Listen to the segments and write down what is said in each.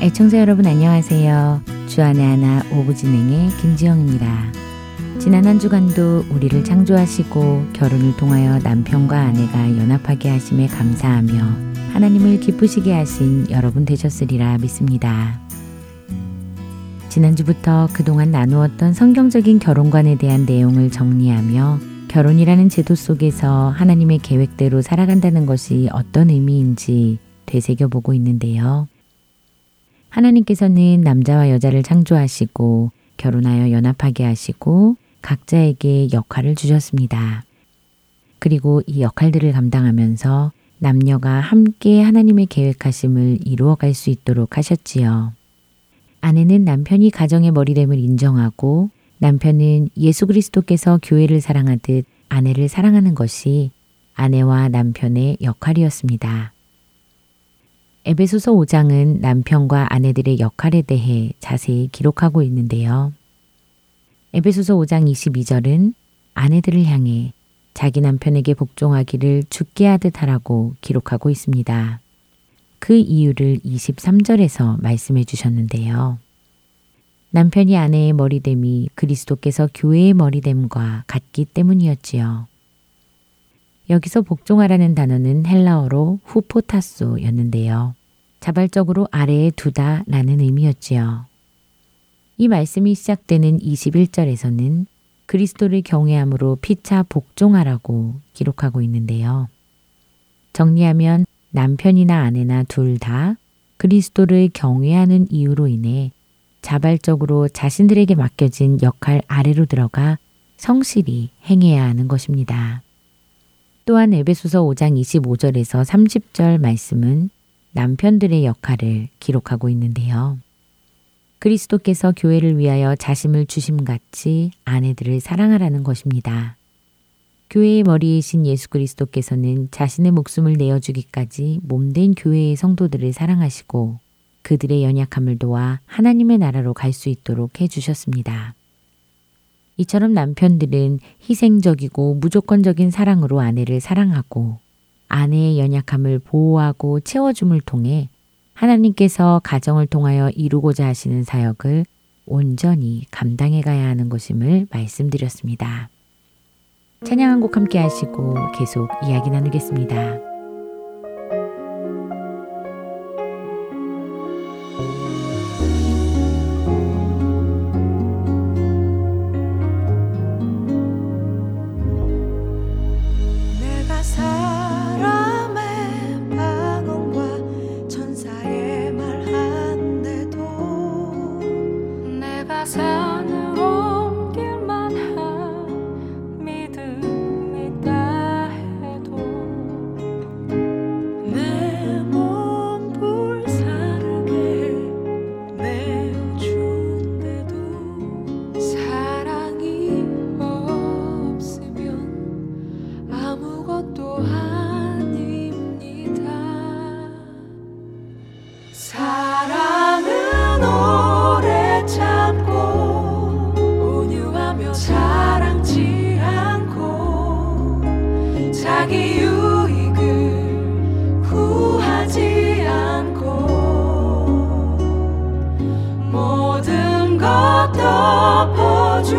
애청자 여러분 안녕하세요. 주안의 하나 오부 진행의 김지영입니다. 지난 한 주간도 우리를 창조하시고 결혼을 통하여 남편과 아내가 연합하게 하심에 감사하며 하나님을 기쁘시게 하신 여러분 되셨으리라 믿습니다. 지난주부터 그동안 나누었던 성경적인 결혼관에 대한 내용을 정리하며 결혼이라는 제도 속에서 하나님의 계획대로 살아간다는 것이 어떤 의미인지 되새겨보고 있는데요. 하나님께서는 남자와 여자를 창조하시고 결혼하여 연합하게 하시고 각자에게 역할을 주셨습니다. 그리고 이 역할들을 감당하면서 남녀가 함께 하나님의 계획하심을 이루어갈 수 있도록 하셨지요. 아내는 남편이 가정의 머리됨을 인정하고 남편은 예수 그리스도께서 교회를 사랑하듯 아내를 사랑하는 것이 아내와 남편의 역할이었습니다. 에베소서 5장은 남편과 아내들의 역할에 대해 자세히 기록하고 있는데요. 에베소서 5장 22절은 아내들을 향해 자기 남편에게 복종하기를 죽게 하듯 하라고 기록하고 있습니다. 그 이유를 23절에서 말씀해 주셨는데요. 남편이 아내의 머리됨이 그리스도께서 교회의 머리됨과 같기 때문이었지요. 여기서 복종하라는 단어는 헬라어로 후포타소였는데요. 자발적으로 아래에 두다 라는 의미였지요. 이 말씀이 시작되는 21절에서는 그리스도를 경외함으로 피차 복종하라고 기록하고 있는데요. 정리하면 남편이나 아내나 둘 다 그리스도를 경외하는 이유로 인해 자발적으로 자신들에게 맡겨진 역할 아래로 들어가 성실히 행해야 하는 것입니다. 또한 에베소서 5장 25절에서 30절 말씀은 남편들의 역할을 기록하고 있는데요. 그리스도께서 교회를 위하여 자심을 주심 같이 아내들을 사랑하라는 것입니다. 교회의 머리이신 예수 그리스도께서는 자신의 목숨을 내어주기까지 몸된 교회의 성도들을 사랑하시고 그들의 연약함을 도와 하나님의 나라로 갈 수 있도록 해주셨습니다. 이처럼 남편들은 희생적이고 무조건적인 사랑으로 아내를 사랑하고 아내의 연약함을 보호하고 채워줌을 통해 하나님께서 가정을 통하여 이루고자 하시는 사역을 온전히 감당해 가야 하는 것임을 말씀드렸습니다. 찬양 한 곡 함께 하시고 계속 이야기 나누겠습니다.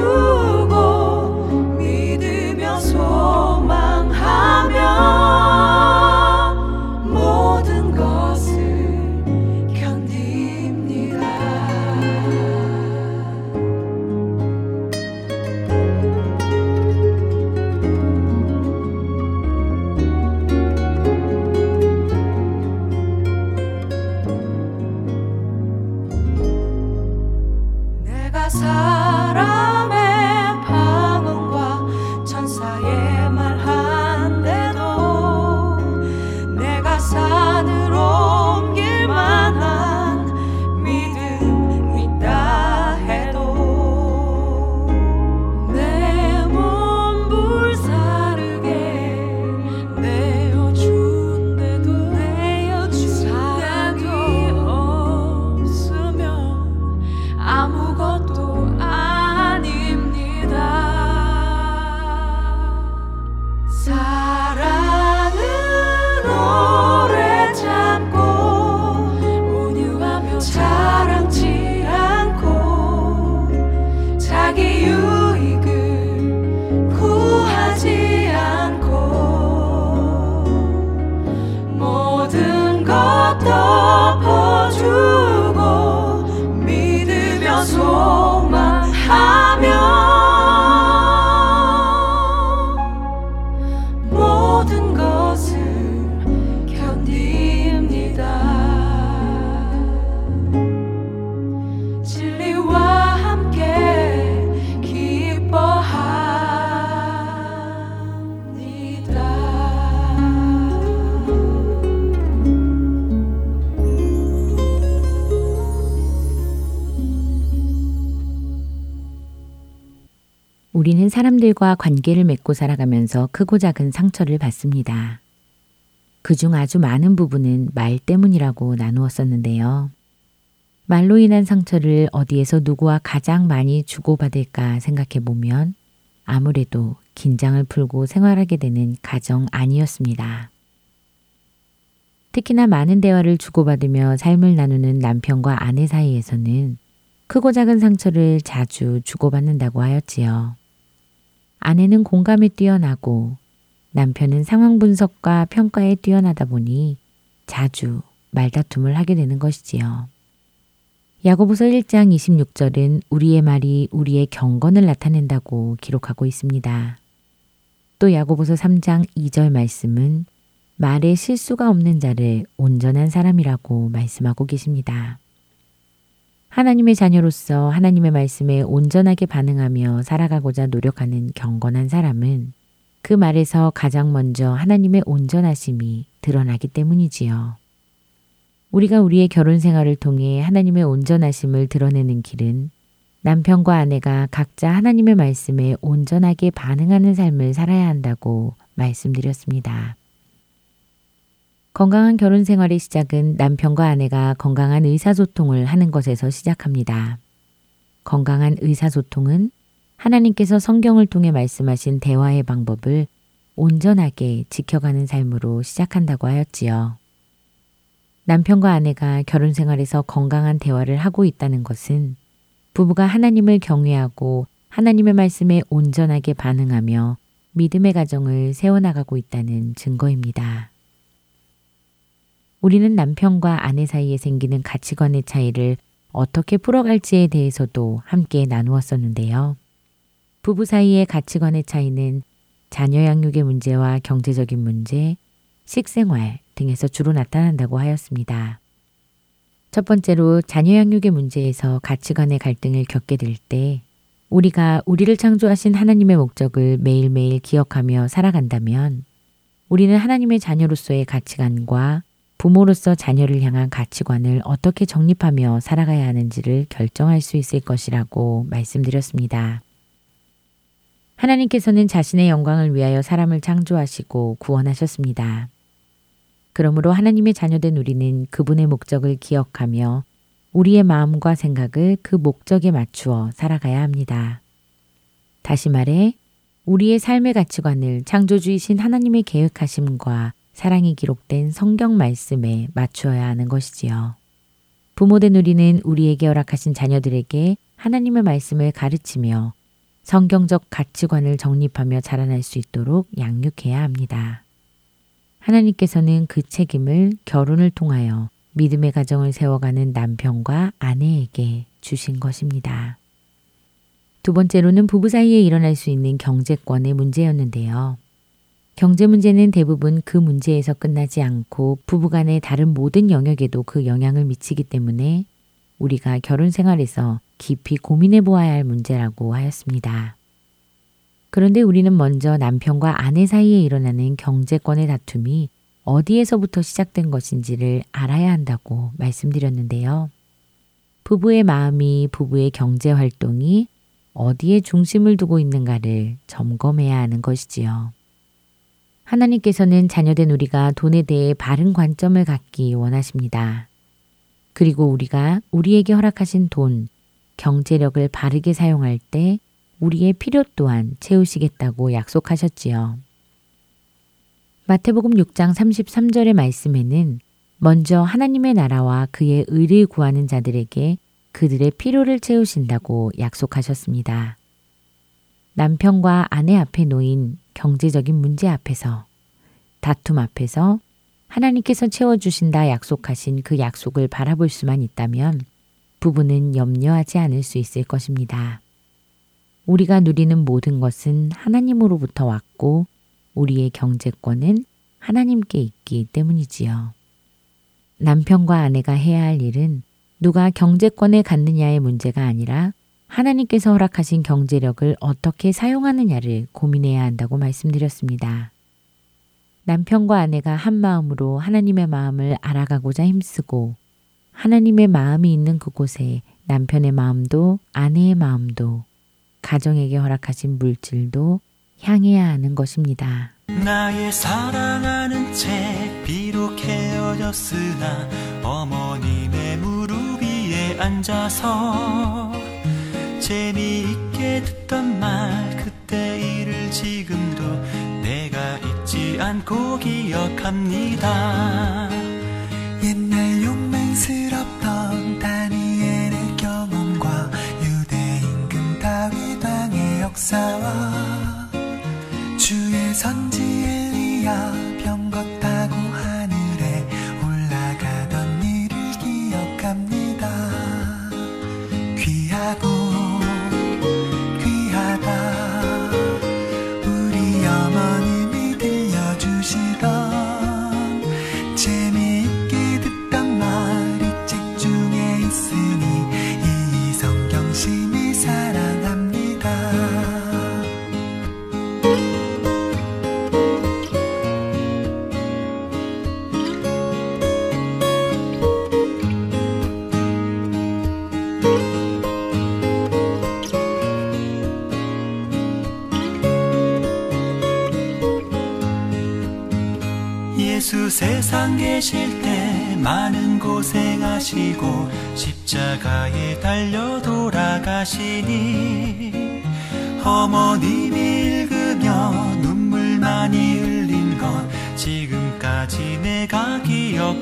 사람 우리는 사람들과 관계를 맺고 살아가면서 크고 작은 상처를 받습니다. 그중 아주 많은 부분은 말 때문이라고 나누었었는데요. 말로 인한 상처를 어디에서 누구와 가장 많이 주고받을까 생각해 보면 아무래도 긴장을 풀고 생활하게 되는 가정 아니었습니다. 특히나 많은 대화를 주고받으며 삶을 나누는 남편과 아내 사이에서는 크고 작은 상처를 자주 주고받는다고 하였지요. 아내는 공감에 뛰어나고 남편은 상황 분석과 평가에 뛰어나다 보니 자주 말다툼을 하게 되는 것이지요. 야고보서 1장 26절은 우리의 말이 우리의 경건을 나타낸다고 기록하고 있습니다. 또 야고보서 3장 2절 말씀은 말에 실수가 없는 자를 온전한 사람이라고 말씀하고 계십니다. 하나님의 자녀로서 하나님의 말씀에 온전하게 반응하며 살아가고자 노력하는 경건한 사람은 그 말에서 가장 먼저 하나님의 온전하심이 드러나기 때문이지요. 우리가 우리의 결혼 생활을 통해 하나님의 온전하심을 드러내는 길은 남편과 아내가 각자 하나님의 말씀에 온전하게 반응하는 삶을 살아야 한다고 말씀드렸습니다. 건강한 결혼 생활의 시작은 남편과 아내가 건강한 의사소통을 하는 것에서 시작합니다. 건강한 의사소통은 하나님께서 성경을 통해 말씀하신 대화의 방법을 온전하게 지켜가는 삶으로 시작한다고 하였지요. 남편과 아내가 결혼 생활에서 건강한 대화를 하고 있다는 것은 부부가 하나님을 경외하고 하나님의 말씀에 온전하게 반응하며 믿음의 가정을 세워나가고 있다는 증거입니다. 우리는 남편과 아내 사이에 생기는 가치관의 차이를 어떻게 풀어갈지에 대해서도 함께 나누었었는데요. 부부 사이의 가치관의 차이는 자녀 양육의 문제와 경제적인 문제, 식생활 등에서 주로 나타난다고 하였습니다. 첫 번째로 자녀 양육의 문제에서 가치관의 갈등을 겪게 될 때 우리가 우리를 창조하신 하나님의 목적을 매일매일 기억하며 살아간다면 우리는 하나님의 자녀로서의 가치관과 부모로서 자녀를 향한 가치관을 어떻게 정립하며 살아가야 하는지를 결정할 수 있을 것이라고 말씀드렸습니다. 하나님께서는 자신의 영광을 위하여 사람을 창조하시고 구원하셨습니다. 그러므로 하나님의 자녀된 우리는 그분의 목적을 기억하며 우리의 마음과 생각을 그 목적에 맞추어 살아가야 합니다. 다시 말해, 우리의 삶의 가치관을 창조주이신 하나님의 계획하심과 사랑이 기록된 성경 말씀에 맞추어야 하는 것이지요. 부모된 우리는 우리에게 허락하신 자녀들에게 하나님의 말씀을 가르치며 성경적 가치관을 정립하며 자라날 수 있도록 양육해야 합니다. 하나님께서는 그 책임을 결혼을 통하여 믿음의 가정을 세워가는 남편과 아내에게 주신 것입니다. 두 번째로는 부부 사이에 일어날 수 있는 경제권의 문제였는데요. 경제 문제는 대부분 그 문제에서 끝나지 않고 부부간의 다른 모든 영역에도 그 영향을 미치기 때문에 우리가 결혼 생활에서 깊이 고민해 보아야 할 문제라고 하였습니다. 그런데 우리는 먼저 남편과 아내 사이에 일어나는 경제권의 다툼이 어디에서부터 시작된 것인지를 알아야 한다고 말씀드렸는데요. 부부의 마음이 부부의 경제 활동이 어디에 중심을 두고 있는가를 점검해야 하는 것이지요. 하나님께서는 자녀된 우리가 돈에 대해 바른 관점을 갖기 원하십니다. 그리고 우리가 우리에게 허락하신 돈, 경제력을 바르게 사용할 때 우리의 필요 또한 채우시겠다고 약속하셨지요. 마태복음 6장 33절의 말씀에는 먼저 하나님의 나라와 그의 의를 구하는 자들에게 그들의 필요를 채우신다고 약속하셨습니다. 남편과 아내 앞에 놓인 경제적인 문제 앞에서 다툼 앞에서 하나님께서 채워주신다 약속하신 그 약속을 바라볼 수만 있다면 부부는 염려하지 않을 수 있을 것입니다. 우리가 누리는 모든 것은 하나님으로부터 왔고 우리의 경제권은 하나님께 있기 때문이지요. 남편과 아내가 해야 할 일은 누가 경제권을 갖느냐의 문제가 아니라 하나님께서 허락하신 경제력을 어떻게 사용하느냐를 고민해야 한다고 말씀드렸습니다. 남편과 아내가 한 마음으로 하나님의 마음을 알아가고자 힘쓰고 하나님의 마음이 있는 그곳에 남편의 마음도 아내의 마음도 가정에게 허락하신 물질도 향해야 하는 것입니다. 나의 사랑하는 채 비록 헤어졌으나 어머님의 무릎 위에 앉아서 재미있게 듣던 말 그때 일을 지금도 내가 잊지 않고 기억합니다. 옛날 용맹스럽던 다니엘의 경험과 유대 임금 다윗 왕의 역사와 주의 선지 엘리야 병거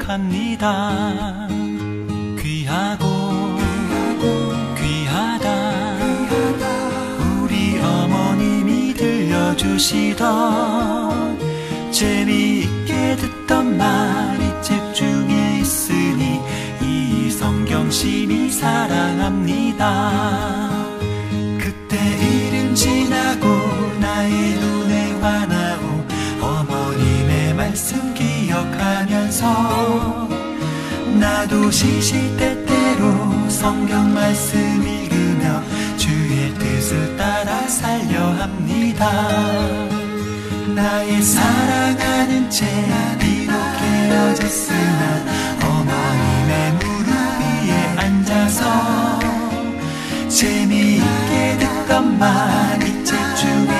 기억합니다. 귀하고 귀하다. 우리 어머님이 들려주시던 재미있게 듣던 말이 책 중에 있으니 이 성경 심히 사랑합니다. 그때 일은 지나고 나의 눈에 환하고 어머님의 말씀 기억하면서 나도 시시때때로 성경 말씀 읽으며 주의 뜻을 따라 살려 합니다. 나의 사랑하는 채 비록 헤어졌으나 어머님의 무릎 위에 앉아서 재미있게 듣던 말이 책 중에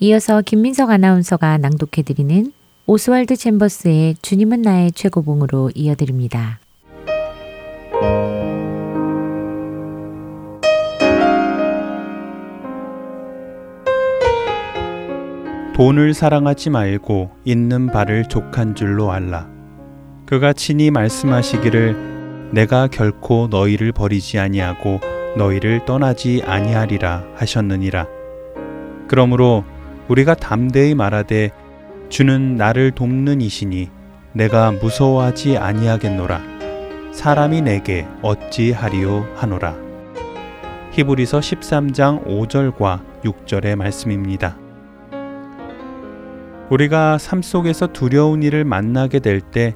이어서 김민석 아나운서가 낭독해드리는 오스왈드 챔버스의 주님은 나의 최고봉으로 이어드립니다. 돈을 사랑하지 말고 있는 바를 족한 줄로 알라. 그가 친히 말씀하시기를 내가 결코 너희를 버리지 아니하고 너희를 떠나지 아니하리라 하셨느니라. 그러므로 우리가 담대히 말하되 주는 나를 돕는 이시니 내가 무서워하지 아니하겠노라. 사람이 내게 어찌하리요 하노라. 히브리서 13장 5절과 6절의 말씀입니다. 우리가 삶 속에서 두려운 일을 만나게 될 때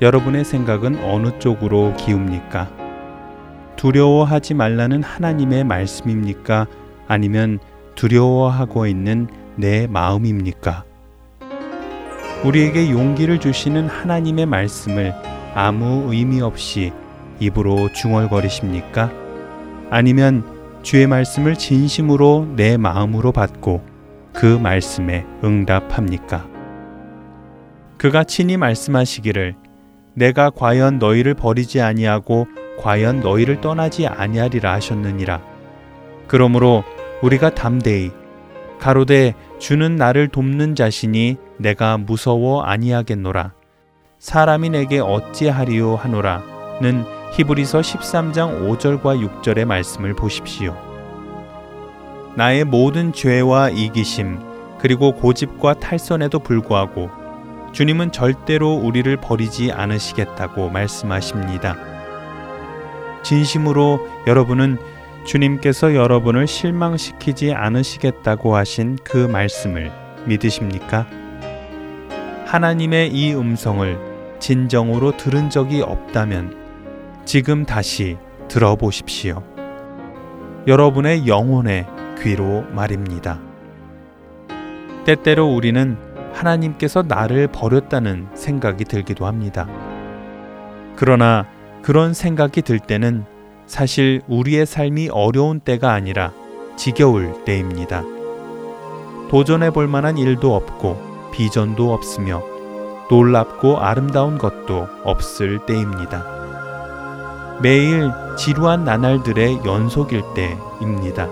여러분의 생각은 어느 쪽으로 기웁니까? 두려워하지 말라는 하나님의 말씀입니까? 아니면 두려워하고 있는 내 마음입니까? 우리에게 용기를 주시는 하나님의 말씀을 아무 의미 없이 입으로 중얼거리십니까? 아니면 주의 말씀을 진심으로 내 마음으로 받고 그 말씀에 응답합니까? 그가 친히 말씀하시기를 내가 과연 너희를 버리지 아니하고 과연 너희를 떠나지 아니하리라 하셨느니라. 그러므로 우리가 담대히 가로되 주는 나를 돕는 자신이 내가 무서워 아니하겠노라. 사람이 내게 어찌하리요 하노라 는 히브리서 13장 5절과 6절의 말씀을 보십시오. 나의 모든 죄와 이기심 그리고 고집과 탈선에도 불구하고 주님은 절대로 우리를 버리지 않으시겠다고 말씀하십니다. 진심으로 여러분은 주님께서 여러분을 실망시키지 않으시겠다고 하신 그 말씀을 믿으십니까? 하나님의 이 음성을 진정으로 들은 적이 없다면 지금 다시 들어보십시오. 여러분의 영혼의 귀로 말입니다. 때때로 우리는 하나님께서 나를 버렸다는 생각이 들기도 합니다. 그러나 그런 생각이 들 때는 사실 우리의 삶이 어려운 때가 아니라 지겨울 때입니다. 도전해 볼 만한 일도 없고 비전도 없으며 놀랍고 아름다운 것도 없을 때입니다. 매일 지루한 나날들의 연속일 때입니다.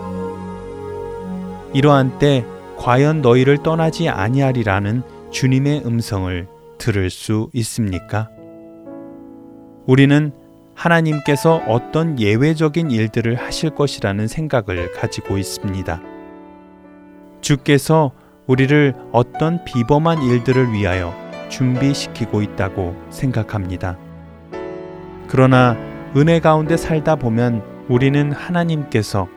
이러한 때 과연 너희를 떠나지 아니하리라는 주님의 음성을 들을 수 있습니까? 우리는 하나님께서 어떤 예외적인 일들을 하실 것이라는 생각을 가지고 있습니다. 주께서 우리를 어떤 비범한 일들을 위하여 준비시키고 있다고 생각합니다. 그러나 은혜 가운데 살다 보면 우리는 하나님께서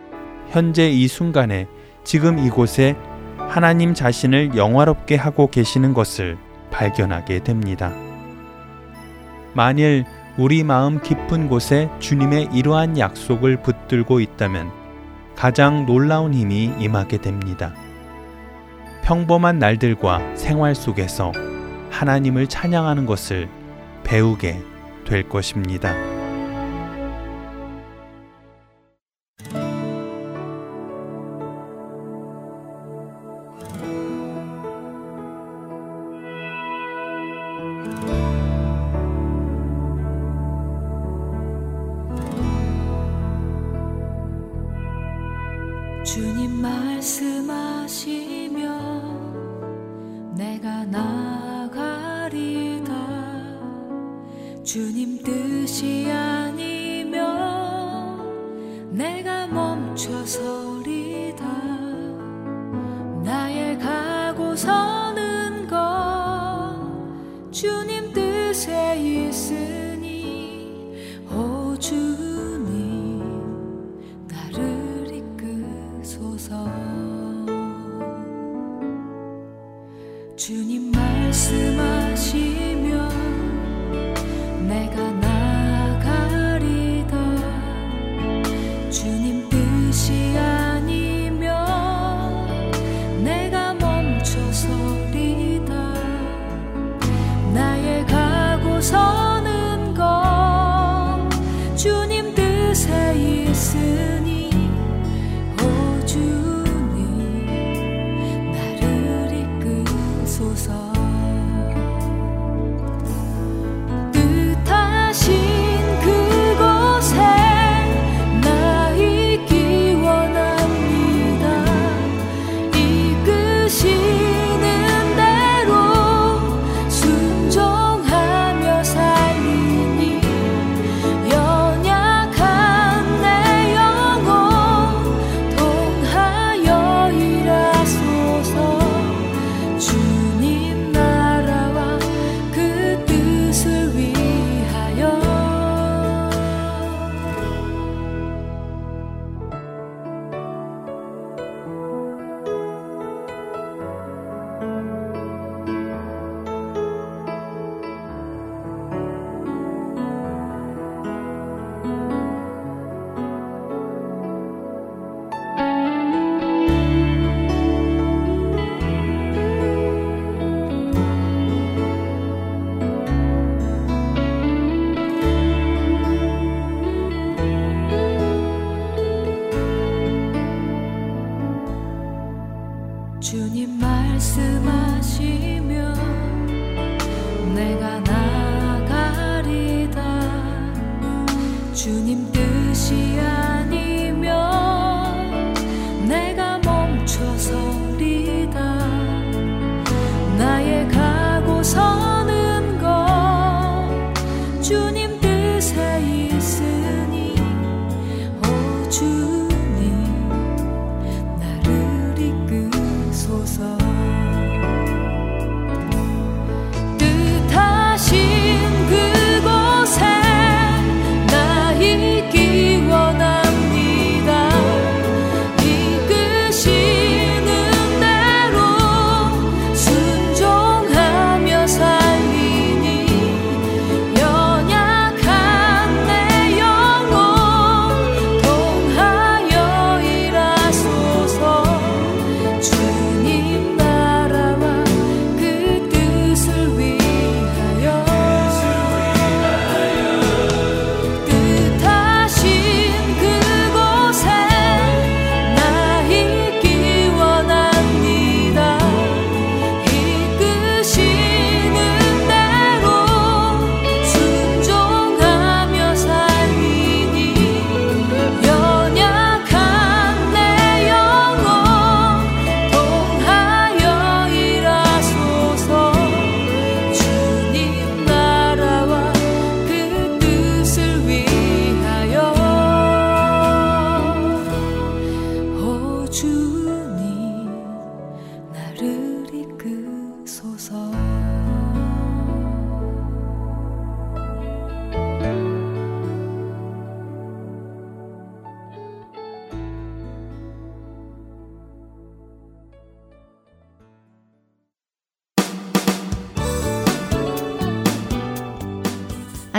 현재 이 순간에 지금 이곳에 하나님 자신을 영화롭게 하고 계시는 것을 발견하게 됩니다. 만일 우리 마음 깊은 곳에 주님의 이러한 약속을 붙들고 있다면 가장 놀라운 힘이 임하게 됩니다. 평범한 날들과 생활 속에서 하나님을 찬양하는 것을 배우게 될 것입니다. 주님 말씀하시면 내가 나가리다. 주님 뜻이 아니면 내가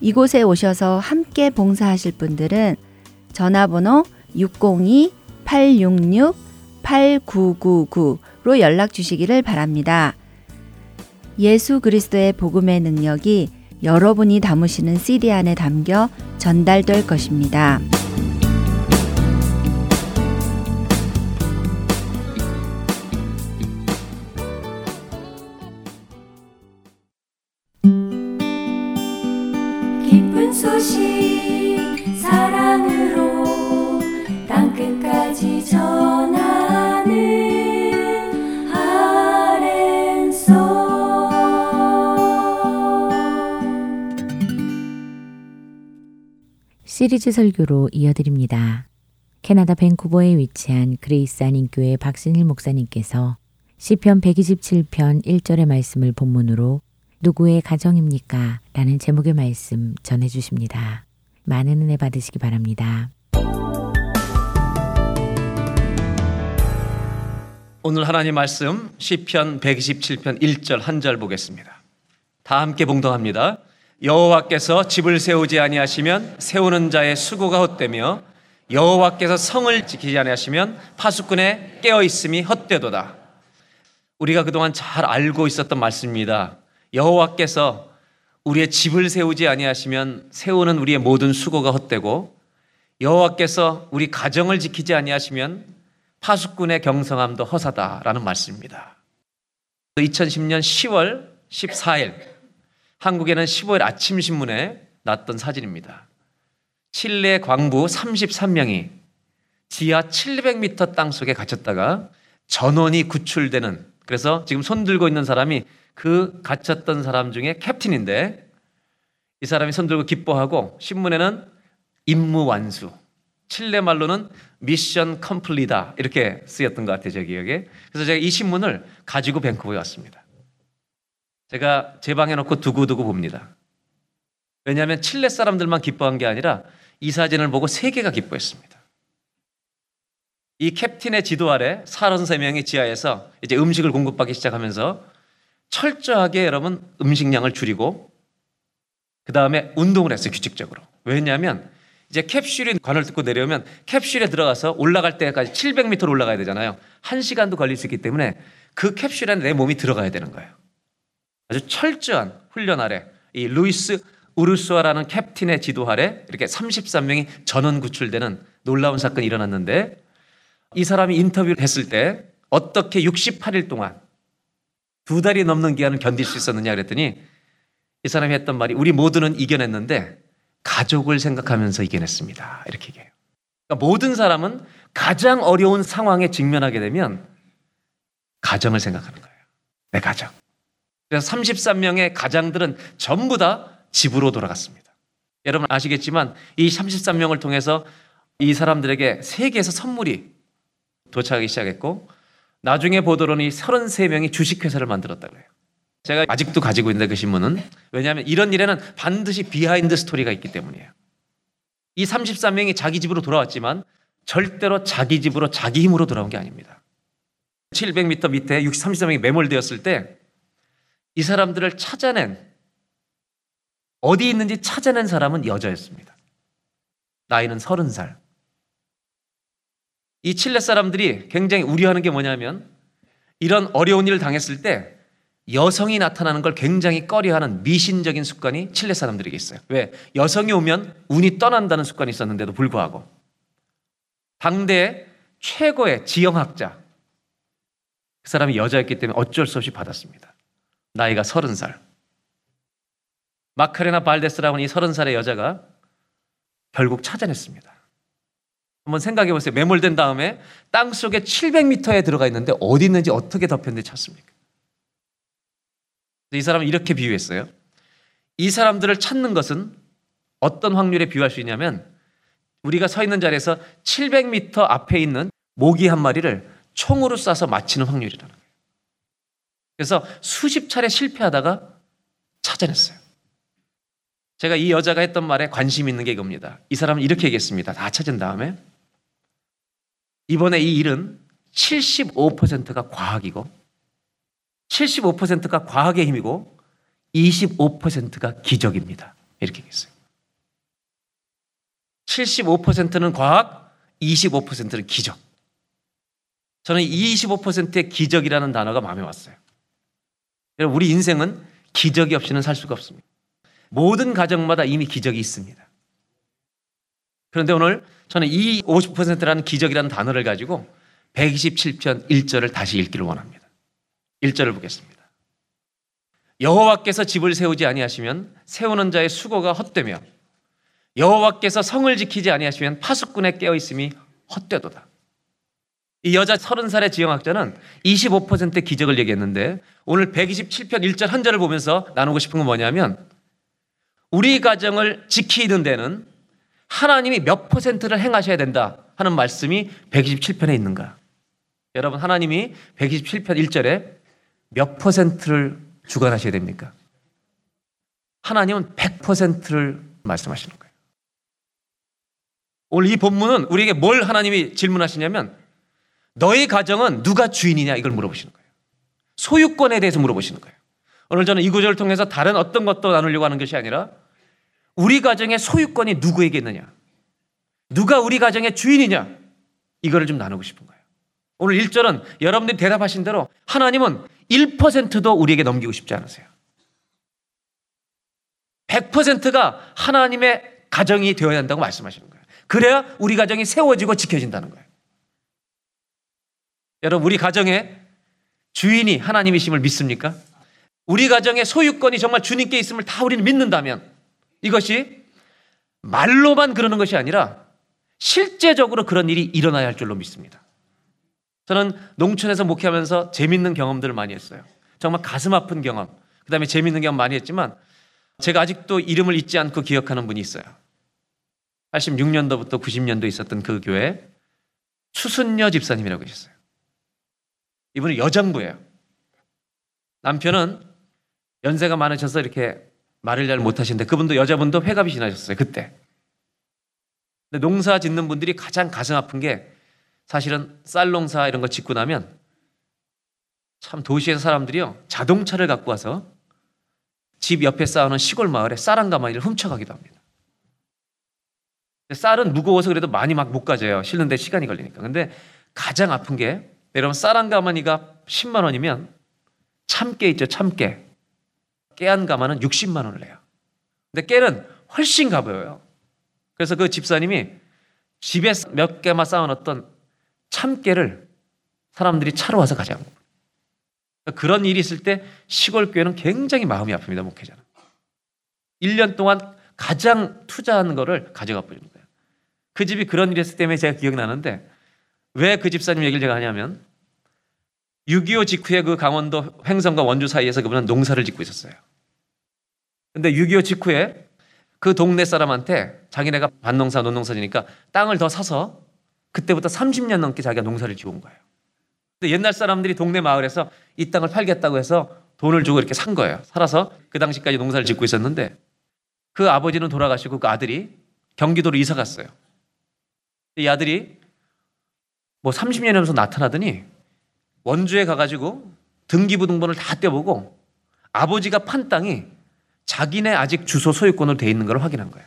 이곳에 오셔서 함께 봉사하실 분들은 전화번호 602-866-8999로 연락 주시기를 바랍니다. 예수 그리스도의 복음의 능력이 여러분이 담으시는 CD 안에 담겨 전달될 것입니다. 시리즈 설교로 이어드립니다. 캐나다 밴쿠버에 위치한 그레이스 한인교회 박신일 목사님께서 시편 127편 1절의 말씀을 본문으로 누구의 가정입니까? 라는 제목의 말씀 전해 주십니다. 많은 은혜 받으시기 바랍니다. 오늘 하나님 말씀 시편 127편 1절 한 절 보겠습니다. 다 함께 봉독합니다. 여호와께서 집을 세우지 아니하시면 세우는 자의 수고가 헛되며 여호와께서 성을 지키지 아니하시면 파수꾼의 깨어 있음이 헛되도다. 우리가 그동안 잘 알고 있었던 말씀입니다. 여호와께서 우리의 집을 세우지 아니하시면 세우는 우리의 모든 수고가 헛되고 여호와께서 우리 가정을 지키지 아니하시면 파수꾼의 경성함도 허사다라는 말씀입니다. 2010년 10월 14일 한국에는 15일 아침 신문에 났던 사진입니다. 칠레 광부 33명이 지하 700m 땅 속에 갇혔다가 전원이 구출되는 그래서 지금 손 들고 있는 사람이 그 갇혔던 사람 중에 캡틴인데 이 사람이 손 들고 기뻐하고 신문에는 임무 완수 칠레 말로는 미션 컴플리다 이렇게 쓰였던 것 같아요 제 기억에 그래서 제가 이 신문을 가지고 밴쿠버에 왔습니다 제가 제 방에 놓고 두고두고 봅니다 왜냐하면 칠레 사람들만 기뻐한 게 아니라 이 사진을 보고 세계가 기뻐했습니다 이 캡틴의 지도 아래 33명이 지하에서 이제 음식을 공급받기 시작하면서 철저하게 여러분 음식량을 줄이고 그 다음에 운동을 했어요 규칙적으로 왜냐하면 이제 캡슐이 관을 뜯고 내려오면 캡슐에 들어가서 올라갈 때까지 700m로 올라가야 되잖아요. 한 시간도 걸릴 수 있기 때문에 그 캡슐 안에 내 몸이 들어가야 되는 거예요. 아주 철저한 훈련 아래 이 루이스 우르수아라는 캡틴의 지도 아래 이렇게 33명이 전원 구출되는 놀라운 사건이 일어났는데 이 사람이 인터뷰를 했을 때 어떻게 68일 동안 두 달이 넘는 기간을 견딜 수 있었느냐 그랬더니 이 사람이 했던 말이 우리 모두는 이겨냈는데 가족을 생각하면서 이겨냈습니다. 이렇게 얘기해요. 그러니까 모든 사람은 가장 어려운 상황에 직면하게 되면 가정을 생각하는 거예요. 내 가정. 그래서 33명의 가장들은 전부 다 집으로 돌아갔습니다. 여러분 아시겠지만 이 33명을 통해서 이 사람들에게 세계에서 선물이 도착하기 시작했고 나중에 보도로는 이 33명이 주식회사를 만들었다고 해요. 제가 아직도 가지고 있는데 그 신문은 왜냐하면 이런 일에는 반드시 behind story가 있기 때문이에요. 이 33명이 자기 집으로 돌아왔지만 절대로 자기 집으로 자기 힘으로 돌아온 게 아닙니다. 700m 밑에 33명이 매몰되었을 때 이 사람들을 찾아낸 어디 있는지 찾아낸 사람은 여자였습니다. 나이는 30살. 이 칠레 사람들이 굉장히 우려하는 게 뭐냐면 이런 어려운 일을 당했을 때 여성이 나타나는 걸 굉장히 꺼려하는 미신적인 습관이 칠레 사람들에게 있어요. 왜? 여성이 오면 운이 떠난다는 습관이 있었는데도 불구하고 당대 최고의 지형학자 그 사람이 여자였기 때문에 어쩔 수 없이 받았습니다. 나이가 서른 살. 마카레나 발데스라고 하는 이 서른 살의 여자가 결국 찾아냈습니다. 한번 생각해 보세요. 매몰된 다음에 땅 속에 700m에 들어가 있는데 어디 있는지 어떻게 덮였는지 찾습니까? 이 사람은 이렇게 비유했어요. 이 사람들을 찾는 것은 어떤 확률에 비유할 수 있냐면 우리가 서 있는 자리에서 700m 앞에 있는 모기 한 마리를 총으로 쏴서 맞히는 확률이라는. 그래서 수십 차례 실패하다가 찾아냈어요. 제가 이 여자가 했던 말에 관심 있는 게 이겁니다. 이 사람은 이렇게 얘기했습니다. 다 찾은 다음에 이번에 이 일은 75%가 과학이고 75%가 과학의 힘이고 25%가 기적입니다. 이렇게 얘기했어요. 75%는 과학, 25%는 기적. 저는 이 25%의 기적이라는 단어가 마음에 왔어요. 우리 인생은 기적이 없이는 살 수가 없습니다. 모든 가정마다 이미 기적이 있습니다. 그런데 오늘 저는 이 50%라는 기적이라는 단어를 가지고 127편 1절을 다시 읽기를 원합니다. 1절을 보겠습니다. 여호와께서 집을 세우지 아니하시면 세우는 자의 수고가 헛되며 여호와께서 성을 지키지 아니하시면 파수꾼의 깨어 있음이 헛되도다. 이 여자 30살의 지영학자는 25%의 기적을 얘기했는데 오늘 127편 1절 한 절을 보면서 나누고 싶은 건 뭐냐면 우리 가정을 지키는 데는 하나님이 몇 퍼센트를 행하셔야 된다 하는 말씀이 127편에 있는가? 여러분 하나님이 127편 1절에 몇 퍼센트를 주관하셔야 됩니까? 하나님은 100%를 말씀하시는 거예요. 오늘 이 본문은 우리에게 뭘 하나님이 질문하시냐면 너희 가정은 누가 주인이냐 이걸 물어보시는 거예요. 소유권에 대해서 물어보시는 거예요. 오늘 저는 이 구절을 통해서 다른 어떤 것도 나누려고 하는 것이 아니라 우리 가정의 소유권이 누구에게 있느냐? 누가 우리 가정의 주인이냐? 이거를 좀 나누고 싶은 거예요. 오늘 1절은 여러분들이 대답하신 대로 하나님은 1%도 우리에게 넘기고 싶지 않으세요. 100%가 하나님의 가정이 되어야 한다고 말씀하시는 거예요. 그래야 우리 가정이 세워지고 지켜진다는 거예요. 여러분, 우리 가정의 주인이 하나님이심을 믿습니까? 우리 가정의 소유권이 정말 주님께 있음을 다 우리는 믿는다면 이것이 말로만 그러는 것이 아니라 실제적으로 그런 일이 일어나야 할 줄로 믿습니다. 저는 농촌에서 목회하면서 재밌는 경험들을 많이 했어요. 정말 가슴 아픈 경험, 그 다음에 재밌는 경험 많이 했지만 제가 아직도 이름을 잊지 않고 기억하는 분이 있어요. 86년도부터 90년도 있었던 그 교회 추순녀 집사님이라고 계셨어요. 이분은 여장부예요. 남편은 연세가 많으셔서 이렇게 말을 잘 못하시는데 그분도 여자분도 회갑이 지나셨어요. 그때. 근데 농사 짓는 분들이 가장 가슴 아픈 게 사실은 쌀 농사 이런 거 짓고 나면 참 도시에서 사람들이요 자동차를 갖고 와서 집 옆에 쌓아놓은 시골 마을에 쌀 한 가마니를 훔쳐가기도 합니다. 쌀은 무거워서 그래도 많이 막 못 가져요. 실는데 시간이 걸리니까. 근데 가장 아픈 게 여러분 쌀한 가마니가 10만 원이면 참깨 있죠 참깨 깨 한 가마는 60만 원을 내요. 근데 깨는 훨씬 가벼워요. 그래서 그 집사님이 집에 몇 개만 쌓아놨던 참깨를 사람들이 차로 와서 가져간 거예요. 그런 일이 있을 때 시골 교회는 굉장히 마음이 아픕니다, 목회자는. 1년 동안 가장 투자한 거를 가져가 버리는 거예요. 그 집이 그런 일이 있을 때문에 제가 기억나는데 왜 그 집사님 얘기를 제가 하냐면 6.25 직후에 그 강원도 횡성과 원주 사이에서 그분은 농사를 짓고 있었어요. 근데 6.25 직후에 그 동네 사람한테 자기네가 반농사, 논농사지니까 땅을 더 사서 그때부터 30년 넘게 자기가 농사를 지어온 거예요. 근데 옛날 사람들이 동네 마을에서 이 땅을 팔겠다고 해서 돈을 주고 이렇게 산 거예요. 살아서 그 당시까지 농사를 짓고 있었는데 그 아버지는 돌아가시고 그 아들이 경기도로 이사 갔어요. 이 아들이 뭐 30년 하면서 나타나더니 원주에 가가지고 등기부등본을 다 떼보고 아버지가 판 땅이 자기네 아직 주소 소유권으로 돼 있는 걸 확인한 거예요.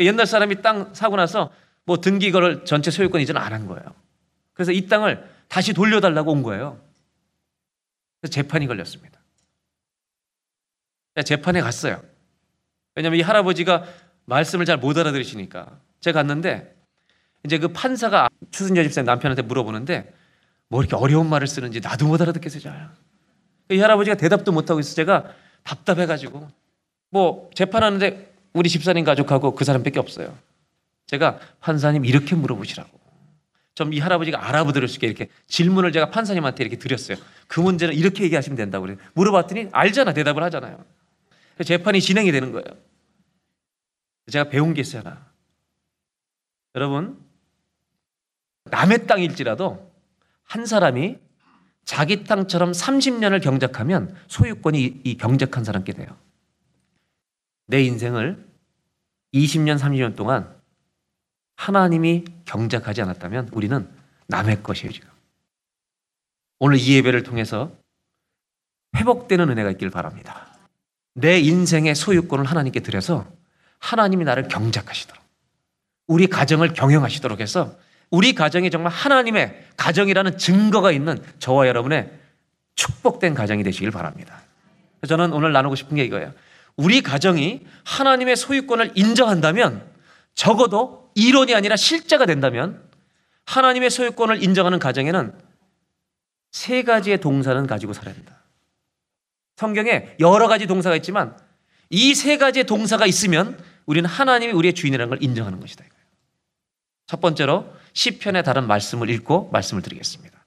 옛날 사람이 땅 사고 나서 뭐 등기 거를 전체 소유권 이전 안 한 거예요. 그래서 이 땅을 다시 돌려달라고 온 거예요. 그래서 재판이 걸렸습니다. 재판에 갔어요. 왜냐하면 이 할아버지가 말씀을 잘 못 알아들으시니까 제가 갔는데 이제 그 판사가 추순여 집사님 남편한테 물어보는데 뭐 이렇게 어려운 말을 쓰는지 나도 못 알아듣겠어요. 잘. 이 할아버지가 대답도 못하고 있어 제가 답답해가지고 뭐 재판하는데 우리 집사님 가족하고 그 사람밖에 없어요. 제가 판사님 이렇게 물어보시라고. 좀 이 할아버지가 알아보들 수 있게 이렇게 질문을 제가 판사님한테 이렇게 드렸어요. 그 문제는 이렇게 얘기하시면 된다고 그래요. 물어봤더니 알잖아. 대답을 하잖아요. 재판이 진행이 되는 거예요. 제가 배운 게 있어요. 여러분, 남의 땅일지라도 한 사람이 자기 땅처럼 30년을 경작하면 소유권이 이- 이 경작한 사람께 돼요. 내 인생을 20년, 30년 동안 하나님이 경작하지 않았다면 우리는 남의 것이에요, 지금. 오늘 이 예배를 통해서 회복되는 은혜가 있길 바랍니다. 내 인생의 소유권을 하나님께 드려서 하나님이 나를 경작하시도록 우리 가정을 경영하시도록 해서 우리 가정이 정말 하나님의 가정이라는 증거가 있는 저와 여러분의 축복된 가정이 되시길 바랍니다. 저는 오늘 나누고 싶은 게 이거예요. 우리 가정이 하나님의 소유권을 인정한다면 적어도 이론이 아니라 실제가 된다면 하나님의 소유권을 인정하는 가정에는 세 가지의 동사는 가지고 살아야 된다. 성경에 여러 가지 동사가 있지만 이 세 가지의 동사가 있으면 우리는 하나님이 우리의 주인이라는 걸 인정하는 것이다. 첫 번째로 시편의 다른 말씀을 읽고 말씀을 드리겠습니다.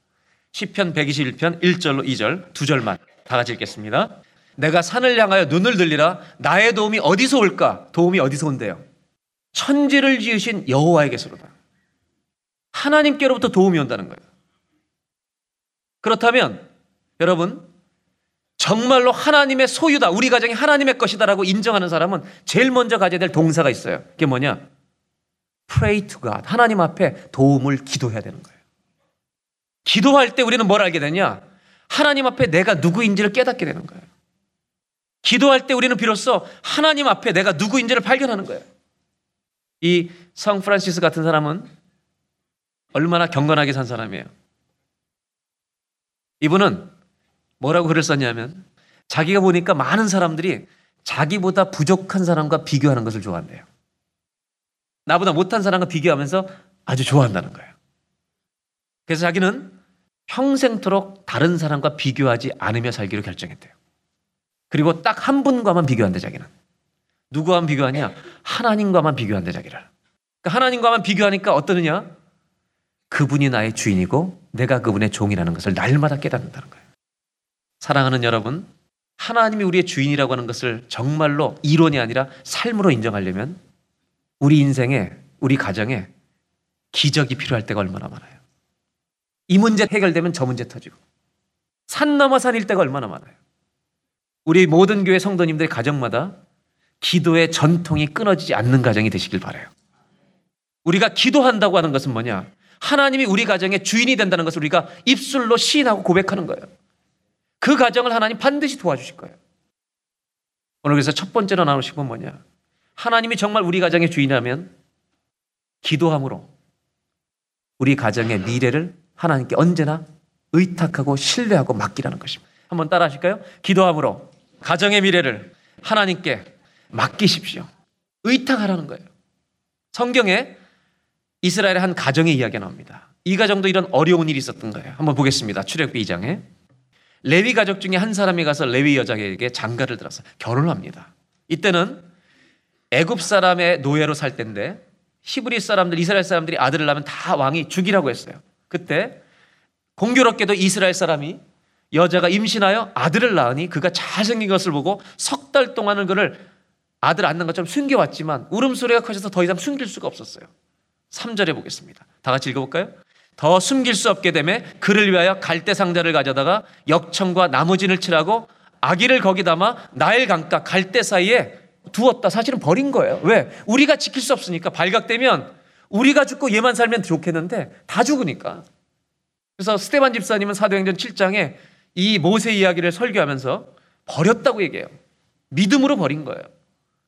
시편 121편 1절로 2절 두 절만 다 같이 읽겠습니다. 내가 산을 향하여 눈을 들리라 나의 도움이 어디서 올까? 도움이 어디서 온대요? 천지를 지으신 여호와에게서로다. 하나님께로부터 도움이 온다는 거예요. 그렇다면 여러분 정말로 하나님의 소유다. 우리 가정이 하나님의 것이다라고 인정하는 사람은 제일 먼저 가져야 될 동사가 있어요. 그게 뭐냐? Pray to God. 하나님 앞에 도움을 기도해야 되는 거예요. 기도할 때 우리는 뭘 알게 되냐? 하나님 앞에 내가 누구인지를 깨닫게 되는 거예요. 기도할 때 우리는 비로소 하나님 앞에 내가 누구인지를 발견하는 거예요. 이 성 프란시스 같은 사람은 얼마나 경건하게 산 사람이에요. 이분은 뭐라고 글을 썼냐면 자기가 보니까 많은 사람들이 자기보다 부족한 사람과 비교하는 것을 좋아한대요. 나보다 못한 사람과 비교하면서 아주 좋아한다는 거예요. 그래서 자기는 평생토록 다른 사람과 비교하지 않으며 살기로 결정했대요. 그리고 딱 한 분과만 비교한대 자기는. 누구와만 비교하냐? 하나님과만 비교한대 자기를. 그러니까 하나님과만 비교하니까 어떠느냐? 그분이 나의 주인이고 내가 그분의 종이라는 것을 날마다 깨닫는다는 거예요. 사랑하는 여러분, 하나님이 우리의 주인이라고 하는 것을 정말로 이론이 아니라 삶으로 인정하려면 우리 인생에, 우리 가정에 기적이 필요할 때가 얼마나 많아요. 이 문제 해결되면 저 문제 터지고 산 넘어 산일 때가 얼마나 많아요. 우리 모든 교회 성도님들의 가정마다 기도의 전통이 끊어지지 않는 가정이 되시길 바라요. 우리가 기도한다고 하는 것은 뭐냐? 하나님이 우리 가정의 주인이 된다는 것을 우리가 입술로 시인하고 고백하는 거예요. 그 가정을 하나님 반드시 도와주실 거예요. 오늘 그래서 첫 번째로 나누신 건 뭐냐? 하나님이 정말 우리 가정의 주인이라면 기도함으로 우리 가정의 미래를 하나님께 언제나 의탁하고 신뢰하고 맡기라는 것입니다. 한번 따라 하실까요? 기도함으로 가정의 미래를 하나님께 맡기십시오. 의탁하라는 거예요. 성경에 이스라엘의 한 가정의 이야기가 나옵니다. 이 가정도 이런 어려운 일이 있었던 거예요. 한번 보겠습니다. 출애굽기 2장에 레위 가족 중에 한 사람이 가서 레위 여자에게 장가를 들어서 결혼을 합니다. 이때는 애굽 사람의 노예로 살 때인데 히브리 사람들, 이스라엘 사람들이 아들을 낳으면 다 왕이 죽이라고 했어요. 그때 공교롭게도 이스라엘 사람이 여자가 임신하여 아들을 낳으니 그가 잘생긴 것을 보고 석 달 동안은 그를 아들 낳는 것처럼 숨겨왔지만 울음소리가 커져서 더 이상 숨길 수가 없었어요. 3절에 보겠습니다. 다 같이 읽어볼까요? 더 숨길 수 없게 되매 그를 위하여 갈대 상자를 가져다가 역청과 나무진을 칠하고 아기를 거기 담아 나일 강가 갈대 사이에 두었다. 사실은 버린 거예요. 왜? 우리가 지킬 수 없으니까 발각되면 우리가 죽고 얘만 살면 좋겠는데 다 죽으니까. 그래서 스테반 집사님은 사도행전 7장에 이 모세 이야기를 설교하면서 버렸다고 얘기해요. 믿음으로 버린 거예요.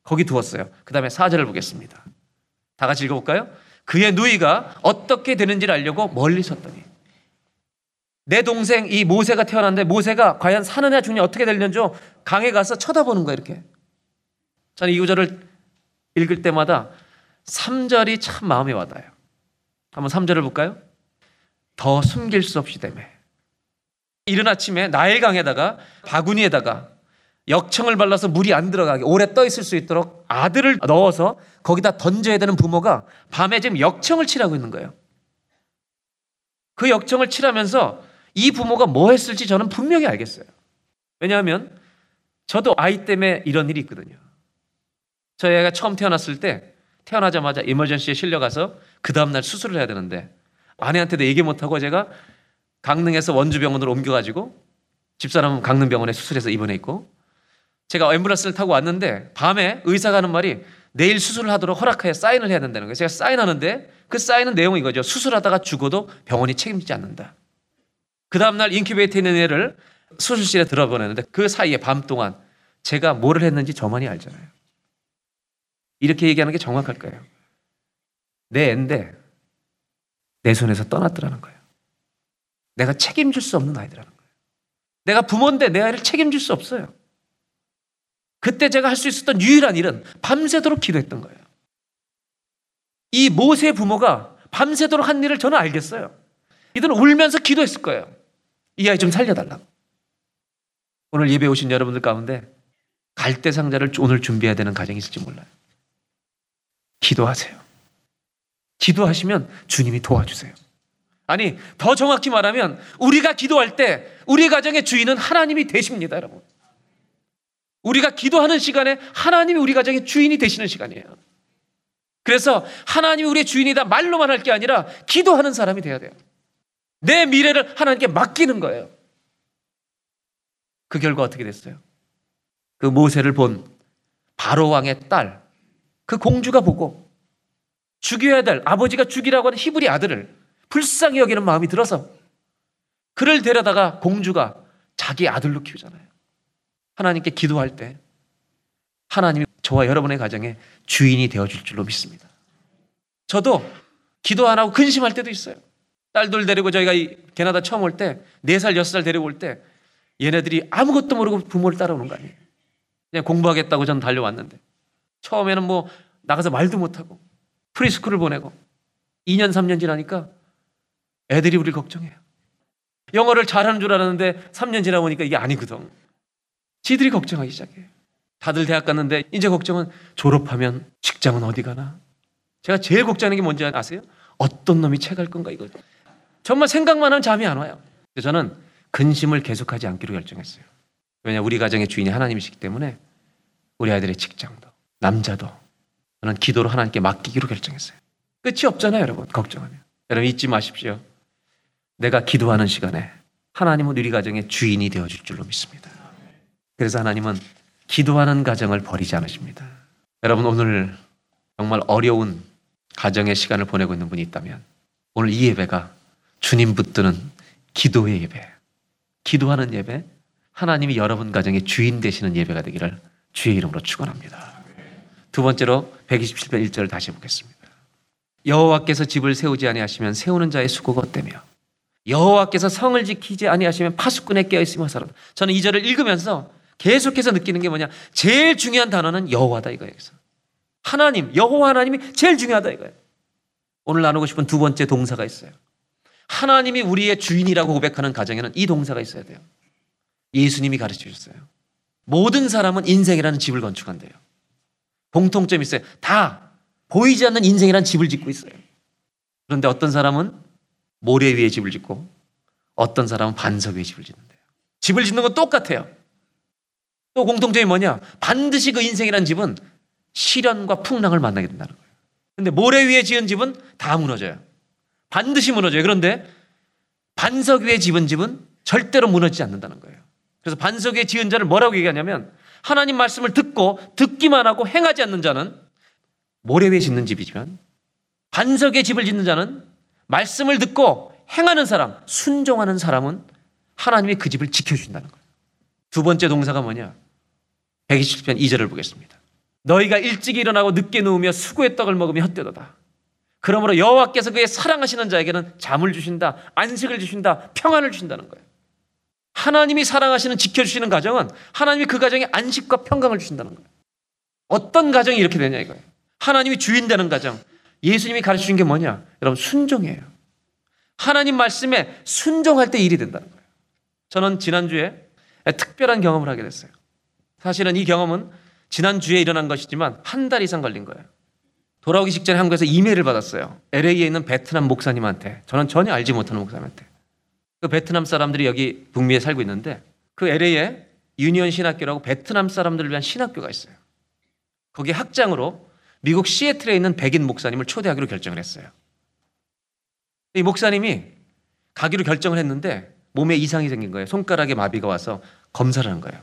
거기 두었어요. 그 다음에 4절을 보겠습니다. 다 같이 읽어볼까요? 그의 누이가 어떻게 되는지를 알려고 멀리 섰더니 내 동생 이 모세가 태어났는데 모세가 과연 사느냐 죽느냐 어떻게 되려는지 강에 가서 쳐다보는 거예요 이렇게 저는 이 구절을 읽을 때마다 3절이 참 마음에 와닿아요 한번 3절을 볼까요? 더 숨길 수 없이 되매 이른 아침에 나일 강에다가 바구니에다가 역청을 발라서 물이 안 들어가게 오래 떠 있을 수 있도록 아들을 넣어서 거기다 던져야 되는 부모가 밤에 지금 역청을 칠하고 있는 거예요. 그 역청을 칠하면서 이 부모가 뭐 했을지 저는 분명히 알겠어요. 왜냐하면 저도 아이 때문에 이런 일이 있거든요. 저희 애가 처음 태어났을 때 태어나자마자 이머전시에 실려가서 그 다음날 수술을 해야 되는데 아내한테도 얘기 못하고 제가 강릉에서 원주병원으로 옮겨가지고 집사람은 강릉병원에 수술해서 입원해 있고 제가 앰뷸런스를 타고 왔는데 밤에 의사가 하는 말이 내일 수술을 하도록 허락하여 사인을 해야 된다는 거예요. 제가 사인하는데 그 사인은 내용이 이거죠. 수술하다가 죽어도 병원이 책임지지 않는다. 그 다음날 인큐베이터에 있는 애를 수술실에 들어보내는데 그 사이에 밤 동안 제가 뭐를 했는지 저만이 알잖아요. 이렇게 얘기하는 게 정확할 거예요. 내 애인데 내 손에서 떠났더라는 거예요. 내가 책임질 수 없는 아이들라는 거예요. 내가 부모인데 내 아이를 책임질 수 없어요. 그때 제가 할 수 있었던 유일한 일은 밤새도록 기도했던 거예요. 이 모세 부모가 밤새도록 한 일을 저는 알겠어요. 이들은 울면서 기도했을 거예요. 이 아이 좀 살려달라고. 오늘 예배 오신 여러분들 가운데 갈대 상자를 오늘 준비해야 되는 가정이 있을지 몰라요. 기도하세요. 기도하시면 주님이 도와주세요. 아니, 더 정확히 말하면 우리가 기도할 때 우리 가정의 주인은 하나님이 되십니다, 여러분. 우리가 기도하는 시간에 하나님이 우리 가정의 주인이 되시는 시간이에요. 그래서 하나님이 우리의 주인이다 말로만 할 게 아니라 기도하는 사람이 돼야 돼요. 내 미래를 하나님께 맡기는 거예요. 그 결과 어떻게 됐어요? 그 모세를 본 바로 왕의 딸, 그 공주가 보고 죽여야 될 아버지가 죽이라고 하는 히브리 아들을 불쌍히 여기는 마음이 들어서 그를 데려다가 공주가 자기 아들로 키우잖아요. 하나님께 기도할 때 하나님이 저와 여러분의 가정에 주인이 되어줄 줄로 믿습니다. 저도 기도 안 하고 근심할 때도 있어요. 딸들 데리고 저희가 이 캐나다 처음 올 때, 4살, 6살 데리고 올 때, 얘네들이 아무것도 모르고 부모를 따라오는 거 아니에요. 그냥 공부하겠다고 전 달려왔는데. 처음에는 뭐 나가서 말도 못하고, 프리스쿨을 보내고, 2년, 3년 지나니까 애들이 우리를 걱정해요. 영어를 잘하는 줄 알았는데 3년 지나 보니까 이게 아니거든. 지들이 걱정하기 시작해요. 다들 대학 갔는데 이제 걱정은 졸업하면 직장은 어디 가나? 제가 제일 걱정하는 게 뭔지 아세요? 어떤 놈이 채갈 건가 이거. 정말 생각만 하면 잠이 안 와요. 그래서 저는 근심을 계속하지 않기로 결정했어요. 왜냐 우리 가정의 주인이 하나님이시기 때문에 우리 아이들의 직장도 남자도 저는 기도로 하나님께 맡기기로 결정했어요. 끝이 없잖아요, 여러분. 걱정하면. 여러분 잊지 마십시오. 내가 기도하는 시간에 하나님은 우리 가정의 주인이 되어 줄 줄로 믿습니다. 그래서 하나님은 기도하는 가정을 버리지 않으십니다. 여러분 오늘 정말 어려운 가정의 시간을 보내고 있는 분이 있다면 오늘 이 예배가 주님 붙드는 기도의 예배, 기도하는 예배, 하나님이 여러분 가정의 주인 되시는 예배가 되기를 주의 이름으로 축원합니다. 두 번째로 127편 1절을 다시 보겠습니다. 여호와께서 집을 세우지 아니하시면 세우는 자의 수고가 어때며 여호와께서 성을 지키지 아니하시면 파수꾼에 깨어 있으며 살아. 저는 이 절을 읽으면서 계속해서 느끼는 게 뭐냐? 제일 중요한 단어는 여호와다 이거예요. 하나님, 여호와 하나님이 제일 중요하다 이거예요. 오늘 나누고 싶은 두 번째 동사가 있어요. 하나님이 우리의 주인이라고 고백하는 가정에는 이 동사가 있어야 돼요. 예수님이 가르쳐 주셨어요. 모든 사람은 인생이라는 집을 건축한대요. 공통점이 있어요. 다 보이지 않는 인생이라는 집을 짓고 있어요. 그런데 어떤 사람은 모래 위에 집을 짓고 어떤 사람은 반석 위에 집을 짓는데요. 집을 짓는 건 똑같아요. 또 공통점이 뭐냐? 반드시 그 인생이라는 집은 시련과 풍랑을 만나게 된다는 거예요. 근데 모래 위에 지은 집은 다 무너져요. 반드시 무너져요. 그런데 반석 위에 지은 집은 절대로 무너지지 않는다는 거예요. 그래서 반석 위에 지은 자를 뭐라고 얘기하냐면 하나님 말씀을 듣고 듣기만 하고 행하지 않는 자는 모래 위에 짓는 집이지만 반석에 집을 짓는 자는 말씀을 듣고 행하는 사람, 순종하는 사람은 하나님이 그 집을 지켜준다는 거예요. 두 번째 동사가 뭐냐? 127편 2절을 보겠습니다. 너희가 일찍 일어나고 늦게 누우며 수고의 떡을 먹으며 헛되도다. 그러므로 여호와께서 그의 사랑하시는 자에게는 잠을 주신다, 안식을 주신다, 평안을 주신다는 거예요. 하나님이 사랑하시는 지켜주시는 가정은 하나님이 그 가정에 안식과 평강을 주신다는 거예요. 어떤 가정이 이렇게 되냐 이거예요. 하나님이 주인 되는 가정. 예수님이 가르쳐 준게 뭐냐? 여러분 순종이에요. 하나님 말씀에 순종할 때 일이 된다는 거예요. 저는 지난주에 특별한 경험을 하게 됐어요. 사실은 이 경험은 지난주에 일어난 것이지만 한 달 이상 걸린 거예요. 돌아오기 직전에 한국에서 이메일을 받았어요. LA에 있는 베트남 목사님한테. 저는 전혀 알지 못하는 목사님한테. 그 베트남 사람들이 여기 북미에 살고 있는데 그 LA에 유니언 신학교라고 베트남 사람들을 위한 신학교가 있어요. 거기 학장으로 미국 시애틀에 있는 백인 목사님을 초대하기로 결정을 했어요. 이 목사님이 가기로 결정을 했는데 몸에 이상이 생긴 거예요. 손가락에 마비가 와서 검사를 한 거예요.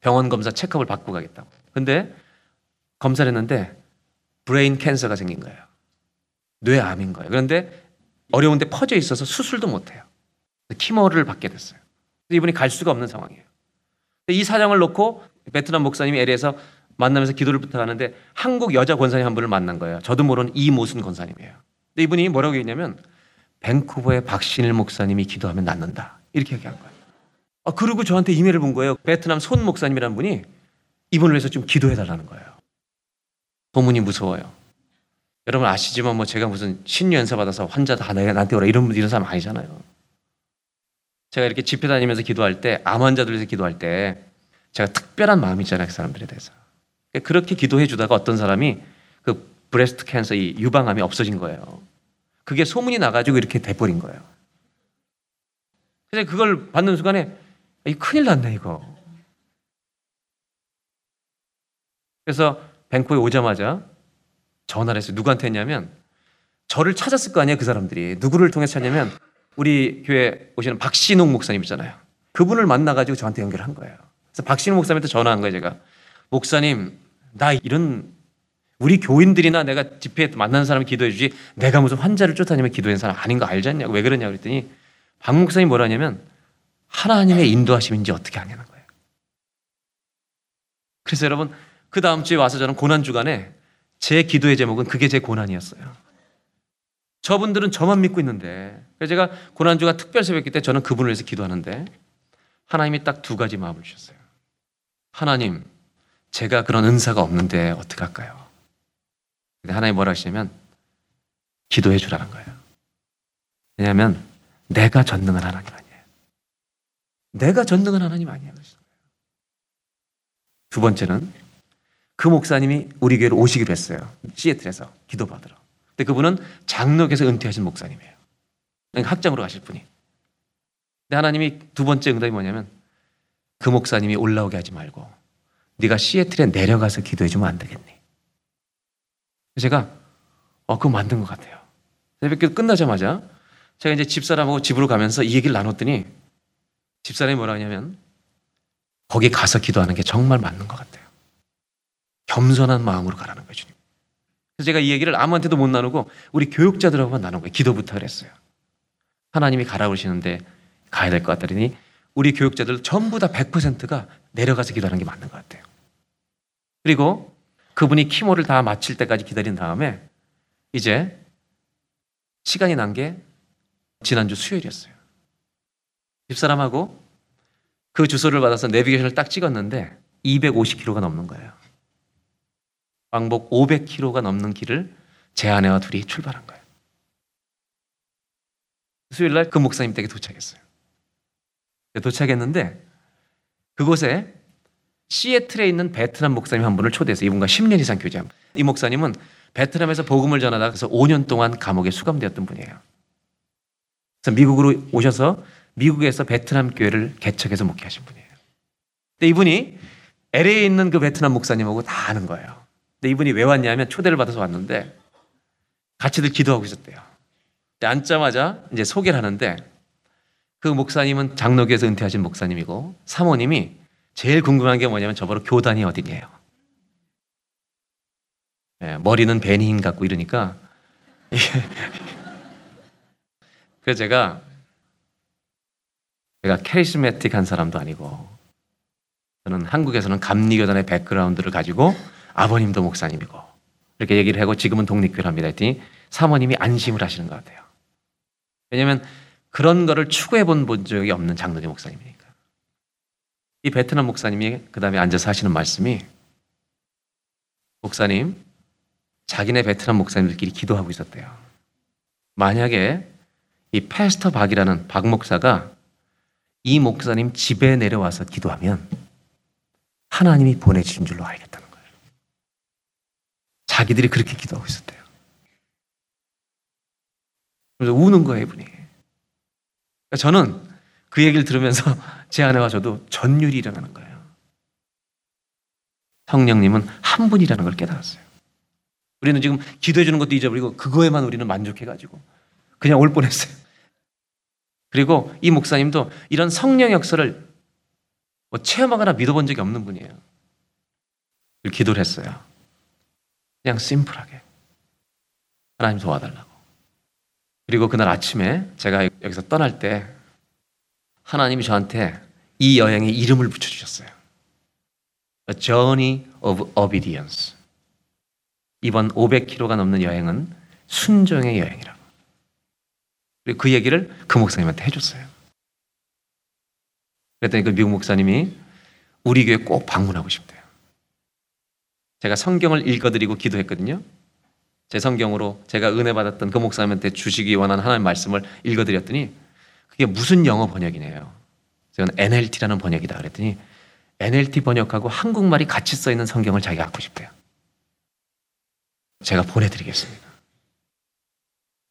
병원 검사 checkup을 받고 가겠다고. 근데 검사를 했는데 brain cancer가 생긴 거예요. 뇌암인 거예요. 그런데 어려운데 퍼져 있어서 수술도 못 해요. chemo를 받게 됐어요. 이분이 갈 수가 없는 상황이에요. 이 사정을 놓고 베트남 목사님이 LA에서 만나면서 기도를 부탁하는데 한국 여자 권사님 한 분을 만난 거예요. 저도 모르는 이모순 권사님이에요. 근데 이분이 뭐라고 했냐면 밴쿠버의 박신일 목사님이 기도하면 낫는다. 이렇게 얘기한 거예요. 아, 그리고 저한테 이메일을 본 거예요. 베트남 손 목사님이라는 분이 이분을 위해서 좀 기도해 달라는 거예요. 소문이 무서워요. 여러분 아시지만 뭐 제가 무슨 신유 연사 받아서 환자 다 나한테 오라 이런 이런 사람 아니잖아요. 제가 이렇게 집회 다니면서 기도할 때 암 환자들 위해서 기도할 때 제가 특별한 마음이 있잖아요 그 사람들에 대해서 그렇게 기도해 주다가 어떤 사람이 그 breast cancer 이 유방암이 없어진 거예요. 그게 소문이 나가지고 이렇게 돼버린 거예요. 그래서 그걸 받는 순간에 이 큰일 났네 이거. 그래서 밴쿠버에 오자마자 전화를 했어요. 누구한테 했냐면 저를 찾았을 거 아니에요 그 사람들이 누구를 통해서 찾냐면 우리 교회 오시는 박신웅 목사님 있잖아요. 그분을 만나가지고 저한테 연결한 거예요. 그래서 박신웅 목사님한테 전화한 거예요 제가 목사님 나 이런 우리 교인들이나 내가 집회에 만나는 사람 기도해 주지 내가 무슨 환자를 쫓아내면 기도하는 사람 아닌 거 알지 않냐고 왜 그러냐 그랬더니 박 목사님이 뭐라냐면 하나님의 인도하심인지 어떻게 하냐는 거예요. 그래서 여러분 그 다음 주에 와서 저는 고난 주간에 제 기도의 제목은 그게 제 고난이었어요. 저분들은 저만 믿고 있는데 그래서 제가 고난 주간 특별 새벽기 때 저는 그분을 위해서 기도하는데 하나님이 딱 두 가지 마음을 주셨어요. 하나님 제가 그런 은사가 없는데 어떡할까요? 근데 하나님 뭐라 하시냐면 기도해 주라는 거예요. 왜냐하면 내가 전능한 하나님 아니에요. 내가 전능한 하나님 아니에요. 두 번째는 그 목사님이 우리 교회로 오시기로 했어요. 시애틀에서 기도받으러. 근데 그분은 장로교에서 은퇴하신 목사님이에요. 학장으로 가실 분이. 근데 하나님이 두 번째 응답이 뭐냐면 그 목사님이 올라오게 하지 말고 네가 시애틀에 내려가서 기도해 주면 안 되겠니? 제가 어 그거 만든 것 같아요. 새벽기도 끝나자마자 제가 이제 집사람하고 집으로 가면서 이 얘기를 나눴더니 집사람이 뭐라 하냐면 거기 가서 기도하는 게 정말 맞는 것 같아요. 겸손한 마음으로 가라는 거죠. 그래서 제가 이 얘기를 아무한테도 못 나누고 우리 교육자들하고만 나눈 거예요. 기도 부탁을 했어요. 하나님이 가라 그러시는데 가야 될 것 같더니 우리 교육자들 전부 다 100%가 내려가서 기도하는 게 맞는 것 같아요. 그리고 그분이 키모를 다 마칠 때까지 기다린 다음에 이제 시간이 난 게 지난주 수요일이었어요. 집사람하고 그 주소를 받아서 내비게이션을 딱 찍었는데 250km가 넘는 거예요. 왕복 500km가 넘는 길을 제 아내와 둘이 출발한 거예요. 수요일 날 그 목사님 댁에 도착했어요. 도착했는데 그곳에 시애틀에 있는 베트남 목사님 한 분을 초대해서 이분과 10년 이상 교제한 이 목사님은 베트남에서 복음을 전하다가 그래서 5년 동안 감옥에 수감되었던 분이에요. 그래서 미국으로 오셔서 미국에서 베트남 교회를 개척해서 목회하신 분이에요. 근데 이분이 LA에 있는 그 베트남 목사님하고 다 아는 거예요. 근데 이분이 왜 왔냐면 초대를 받아서 왔는데 같이들 기도하고 있었대요. 앉자마자 이제 소개를 하는데 그 목사님은 장로교에서 은퇴하신 목사님이고 사모님이 제일 궁금한 게 뭐냐면 저보고 교단이 어디냐요. 네, 머리는 베니인 같고 이러니까 그래서 제가 제가 캐리스메틱한 사람도 아니고 저는 한국에서는 감리교단의 백그라운드를 가지고 아버님도 목사님이고 이렇게 얘기를 하고 지금은 독립교를 합니다 했더니 사모님이 안심을 하시는 것 같아요. 왜냐하면 그런 거를 추구해 본 적이 없는 장로교 목사님이니까. 이 베트남 목사님이 그 다음에 앉아서 하시는 말씀이 목사님, 자기네 베트남 목사님들끼리 기도하고 있었대요. 만약에 이 패스터 박이라는 박 목사가 이 목사님 집에 내려와서 기도하면 하나님이 보내주신 줄로 알겠다는. 자기들이 그렇게 기도하고 있었대요. 그래서 우는 거예요, 이분이. 그러니까 저는 그 얘기를 들으면서 제 아내와 저도 전율이 일어나는 거예요. 성령님은 한 분이라는 걸 깨달았어요. 우리는 지금 기도해 주는 것도 잊어버리고 그거에만 우리는 만족해 가지고 그냥 올 뻔했어요. 그리고 이 목사님도 이런 성령 역사를 뭐 체험하거나 믿어본 적이 없는 분이에요. 기도를 했어요. 그냥 심플하게. 하나님 도와달라고. 그리고 그날 아침에 제가 여기서 떠날 때 하나님이 저한테 이 여행의 이름을 붙여주셨어요. A Journey of Obedience. 이번 500km가 넘는 여행은 순종의 여행이라고. 그리고 그 얘기를 그 목사님한테 해줬어요. 그랬더니 그 미국 목사님이 우리 교회 꼭 방문하고 싶대요. 제가 성경을 읽어드리고 기도했거든요. 제 성경으로 제가 은혜 받았던 그 목사님한테 주시기 원하는 하나님의 말씀을 읽어드렸더니 그게 무슨 영어 번역이네요. 제가 NLT라는 번역이다 그랬더니 NLT 번역하고 한국말이 같이 써 있는 성경을 자기가 갖고 싶대요. 제가 보내드리겠습니다.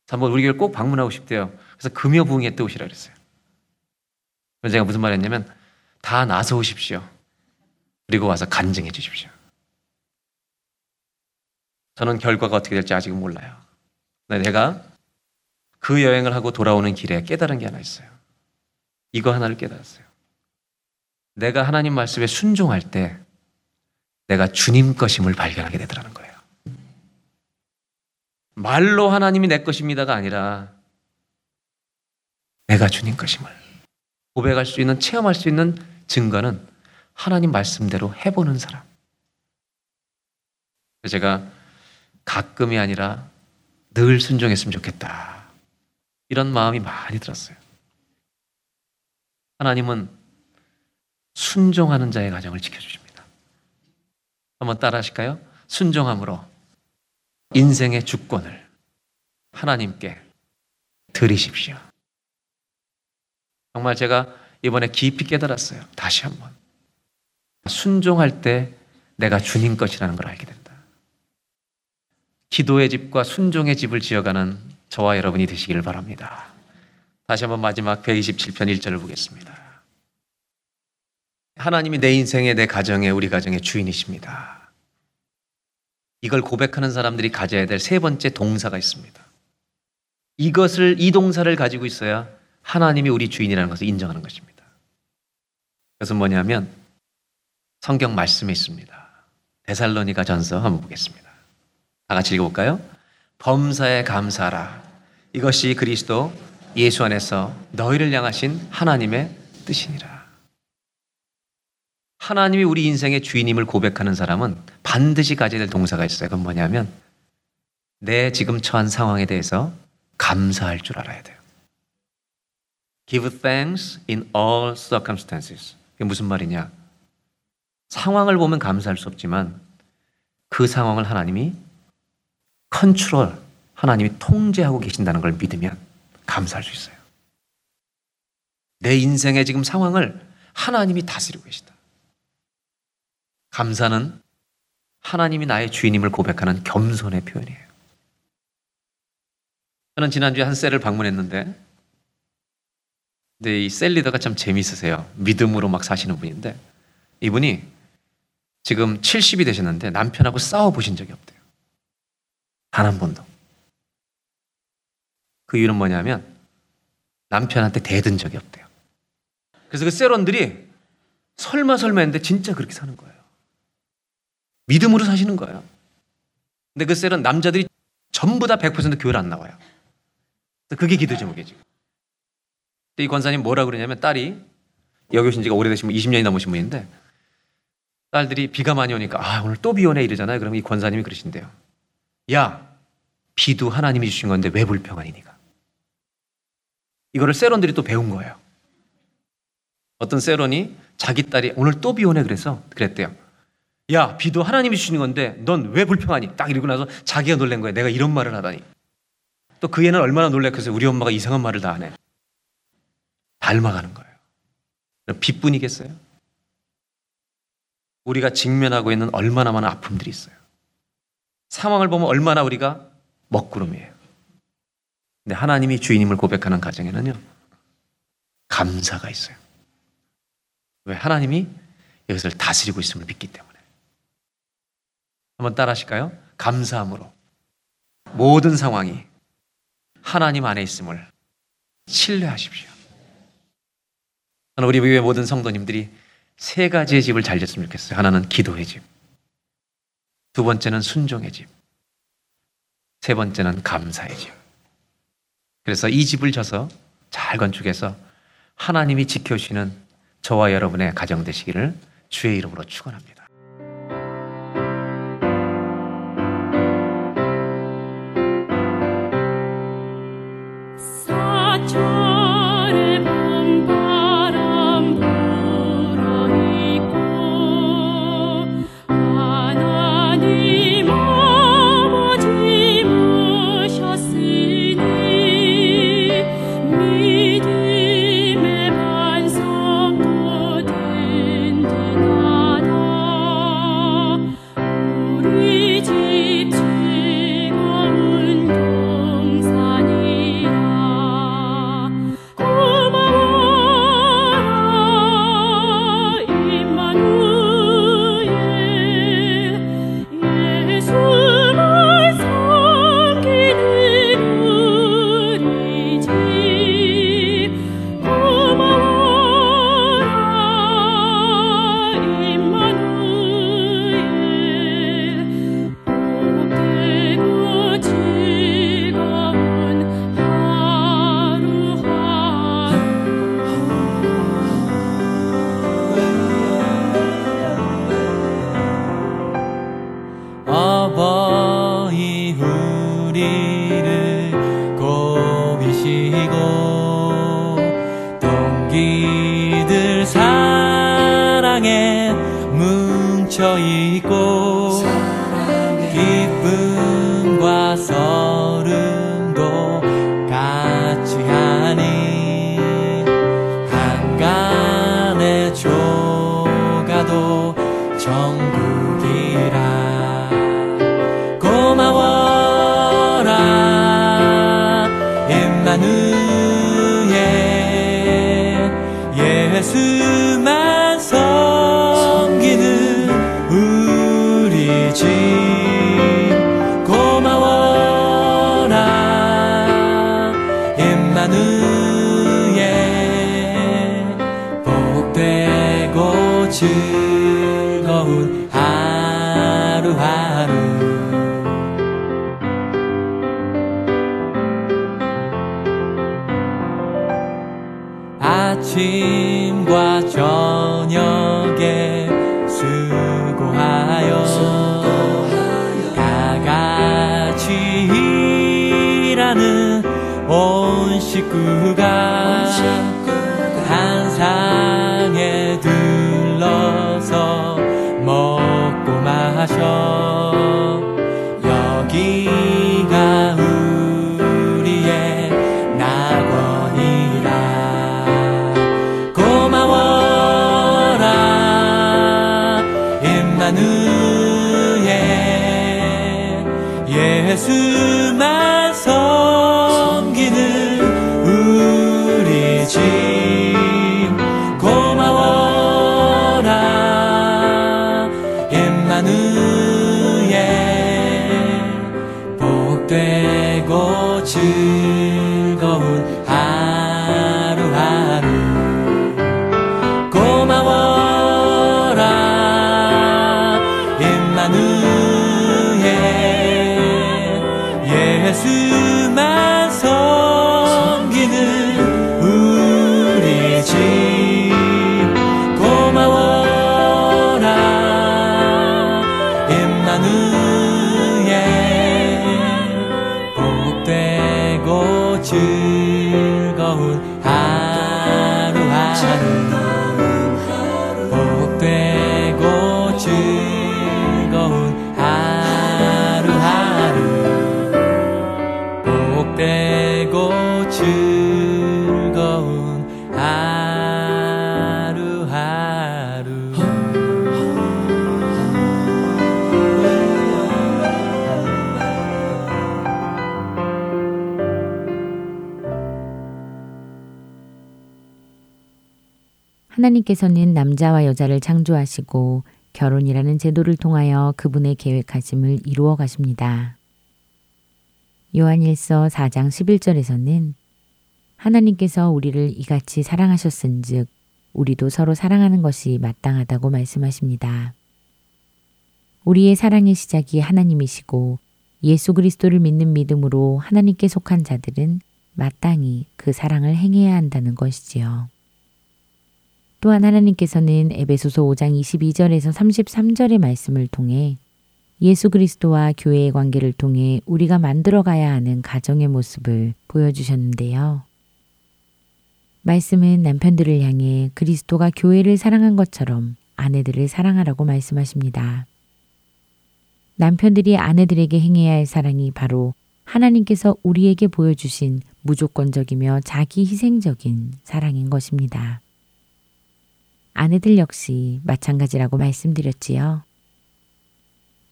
한번 우리 교회 꼭 방문하고 싶대요. 그래서 금요 부흥회 때 오시라 그랬어요. 그래서 제가 무슨 말 했냐면 다 나서 오십시오. 그리고 와서 간증해 주십시오. 저는 결과가 어떻게 될지 아직은 몰라요. 내가 그 여행을 하고 돌아오는 길에 깨달은 게 하나 있어요. 이거 하나를 깨달았어요. 내가 하나님 말씀에 순종할 때 내가 주님 것임을 발견하게 되더라는 거예요. 말로 하나님이 내 것입니다가 아니라 내가 주님 것임을 고백할 수 있는 체험할 수 있는 증거는 하나님 말씀대로 해보는 사람. 제가 가끔이 아니라 늘 순종했으면 좋겠다. 이런 마음이 많이 들었어요. 하나님은 순종하는 자의 가정을 지켜주십니다. 한번 따라 하실까요? 순종함으로 인생의 주권을 하나님께 드리십시오. 정말 제가 이번에 깊이 깨달았어요. 다시 한번. 순종할 때 내가 주님 것이라는 걸 알게 된다. 기도의 집과 순종의 집을 지어가는 저와 여러분이 되시기를 바랍니다. 다시 한번 마지막 127편 1절을 보겠습니다. 하나님이 내 인생의 내 가정의 우리 가정의 주인이십니다. 이걸 고백하는 사람들이 가져야 될 세 번째 동사가 있습니다. 이것을 이 동사를 가지고 있어야 하나님이 우리 주인이라는 것을 인정하는 것입니다. 그것은 뭐냐면 성경 말씀에 있습니다. 데살로니가 전서 한번 보겠습니다. 다 같이 읽어볼까요? 범사에 감사하라. 이것이 그리스도 예수 안에서 너희를 향하신 하나님의 뜻이니라. 하나님이 우리 인생의 주인임을 고백하는 사람은 반드시 가져야 될 동사가 있어요. 그건 뭐냐면 내 지금 처한 상황에 대해서 감사할 줄 알아야 돼요. Give thanks in all circumstances. 그게 무슨 말이냐? 상황을 보면 감사할 수 없지만 그 상황을 하나님이 컨트롤, 하나님이 통제하고 계신다는 걸 믿으면 감사할 수 있어요. 내 인생의 지금 상황을 하나님이 다스리고 계시다. 감사는 하나님이 나의 주인임을 고백하는 겸손의 표현이에요. 저는 지난주에 한 셀을 방문했는데, 근데 이 셀 리더가 참 재미있으세요. 믿음으로 막 사시는 분인데, 이분이 지금 70이 되셨는데 남편하고 싸워 보신 적이 없대요. 단 한 번도. 그 이유는 뭐냐면 남편한테 대든 적이 없대요. 그래서 그 세론들이 설마 설마 했는데 진짜 그렇게 사는 거예요. 믿음으로 사시는 거예요. 근데 그 셀은 남자들이 전부 다 100% 교회를 안 나와요. 그게 기도 제목이지. 이 권사님 뭐라 그러냐면 딸이 여기 오신 지가 오래되신 분 20년이 넘으신 분인데 딸들이 비가 많이 오니까 아 오늘 또 비 오네 이러잖아요. 그러면 이 권사님이 그러신대요. 야 비도 하나님이 주신 건데 왜 불평하니 니가? 이거를 세론들이 또 배운 거예요. 어떤 세론이 자기 딸이 오늘 또 비 오네 그래서 그랬대요. 야 비도 하나님이 주시는 건데 넌 왜 불평하니? 딱 이러고 나서 자기가 놀란 거예요. 내가 이런 말을 하다니. 또 그 애는 얼마나 놀랐겠어요. 우리 엄마가 이상한 말을 다 하네. 닮아가는 거예요. 빚뿐이겠어요? 우리가 직면하고 있는 얼마나 많은 아픔들이 있어요. 상황을 보면 얼마나 우리가 먹구름이에요. 근데 하나님이 주인임을 고백하는 가정에는요, 감사가 있어요. 왜? 하나님이 이것을 다스리고 있음을 믿기 때문에. 한번 따라 하실까요? 감사함으로 모든 상황이 하나님 안에 있음을 신뢰하십시오. 저는 우리 교회 모든 성도님들이 세 가지의 집을 잘 졌으면 좋겠어요. 하나는 기도의 집. 두 번째는 순종의 집. 세 번째는 감사의 집. 그래서 이 집을 져서 잘 건축해서 하나님이 지켜주시는 저와 여러분의 가정 되시기를 주의 이름으로 축원합니다. 하나님께서는 남자와 여자를 창조하시고 결혼이라는 제도를 통하여 그분의 계획하심을 이루어 가십니다. 요한일서 4장 11절에서는 하나님께서 우리를 이같이 사랑하셨은즉 우리도 서로 사랑하는 것이 마땅하다고 말씀하십니다. 우리의 사랑의 시작이 하나님이시고 예수 그리스도를 믿는 믿음으로 하나님께 속한 자들은 마땅히 그 사랑을 행해야 한다는 것이지요. 또한 하나님께서는 에베소서 5장 22절에서 33절의 말씀을 통해 예수 그리스도와 교회의 관계를 통해 우리가 만들어 가야 하는 가정의 모습을 보여주셨는데요. 말씀은 남편들을 향해 그리스도가 교회를 사랑한 것처럼 아내들을 사랑하라고 말씀하십니다. 남편들이 아내들에게 행해야 할 사랑이 바로 하나님께서 우리에게 보여주신 무조건적이며 자기 희생적인 사랑인 것입니다. 아내들 역시 마찬가지라고 말씀드렸지요.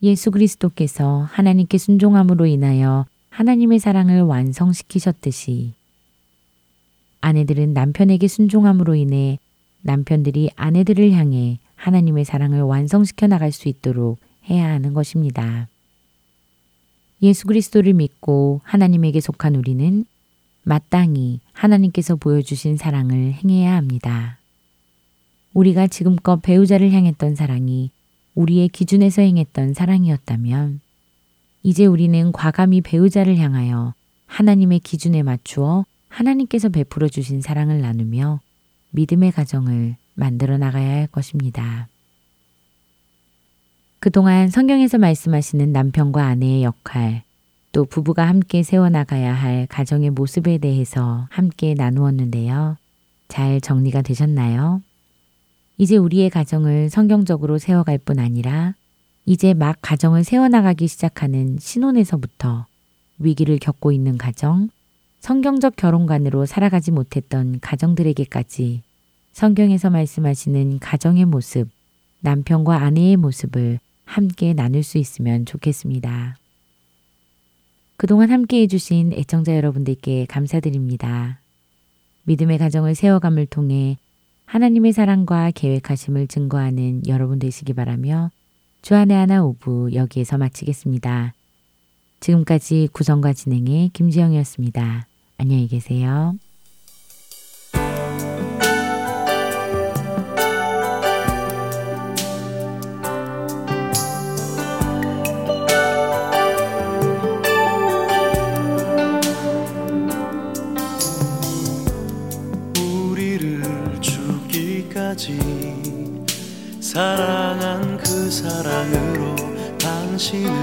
예수 그리스도께서 하나님께 순종함으로 인하여 하나님의 사랑을 완성시키셨듯이 아내들은 남편에게 순종함으로 인해 남편들이 아내들을 향해 하나님의 사랑을 완성시켜 나갈 수 있도록 해야 하는 것입니다. 예수 그리스도를 믿고 하나님에게 속한 우리는 마땅히 하나님께서 보여주신 사랑을 행해야 합니다. 우리가 지금껏 배우자를 향했던 사랑이 우리의 기준에서 행했던 사랑이었다면 이제 우리는 과감히 배우자를 향하여 하나님의 기준에 맞추어 하나님께서 베풀어 주신 사랑을 나누며 믿음의 가정을 만들어 나가야 할 것입니다. 그동안 성경에서 말씀하시는 남편과 아내의 역할, 또 부부가 함께 세워나가야 할 가정의 모습에 대해서 함께 나누었는데요. 잘 정리가 되셨나요? 이제 우리의 가정을 성경적으로 세워갈 뿐 아니라 이제 막 가정을 세워나가기 시작하는 신혼에서부터 위기를 겪고 있는 가정, 성경적 결혼관으로 살아가지 못했던 가정들에게까지 성경에서 말씀하시는 가정의 모습, 남편과 아내의 모습을 함께 나눌 수 있으면 좋겠습니다. 그동안 함께 해주신 애청자 여러분들께 감사드립니다. 믿음의 가정을 세워감을 통해 하나님의 사랑과 계획하심을 증거하는 여러분 되시기 바라며 주안의 하나 오부 여기에서 마치겠습니다. 지금까지 구성과 진행의 김지영이었습니다. 안녕히 계세요. 사랑한 그 사랑으로 당신을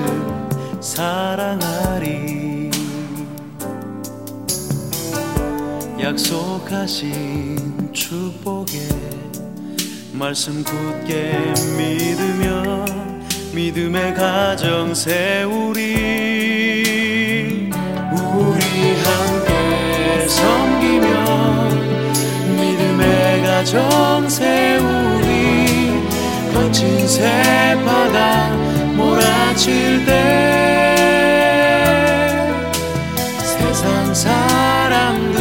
사랑하리. 약속하신 축복에 말씀 굳게 믿으며 믿음의 가정 세우리. 우리 함께 섬기며 믿음의 가정 세우리 거친 세파가 몰아칠 때 세상 사람들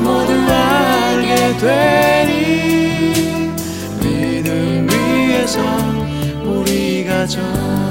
모두 알게 되리 믿음 위에서 우리 가정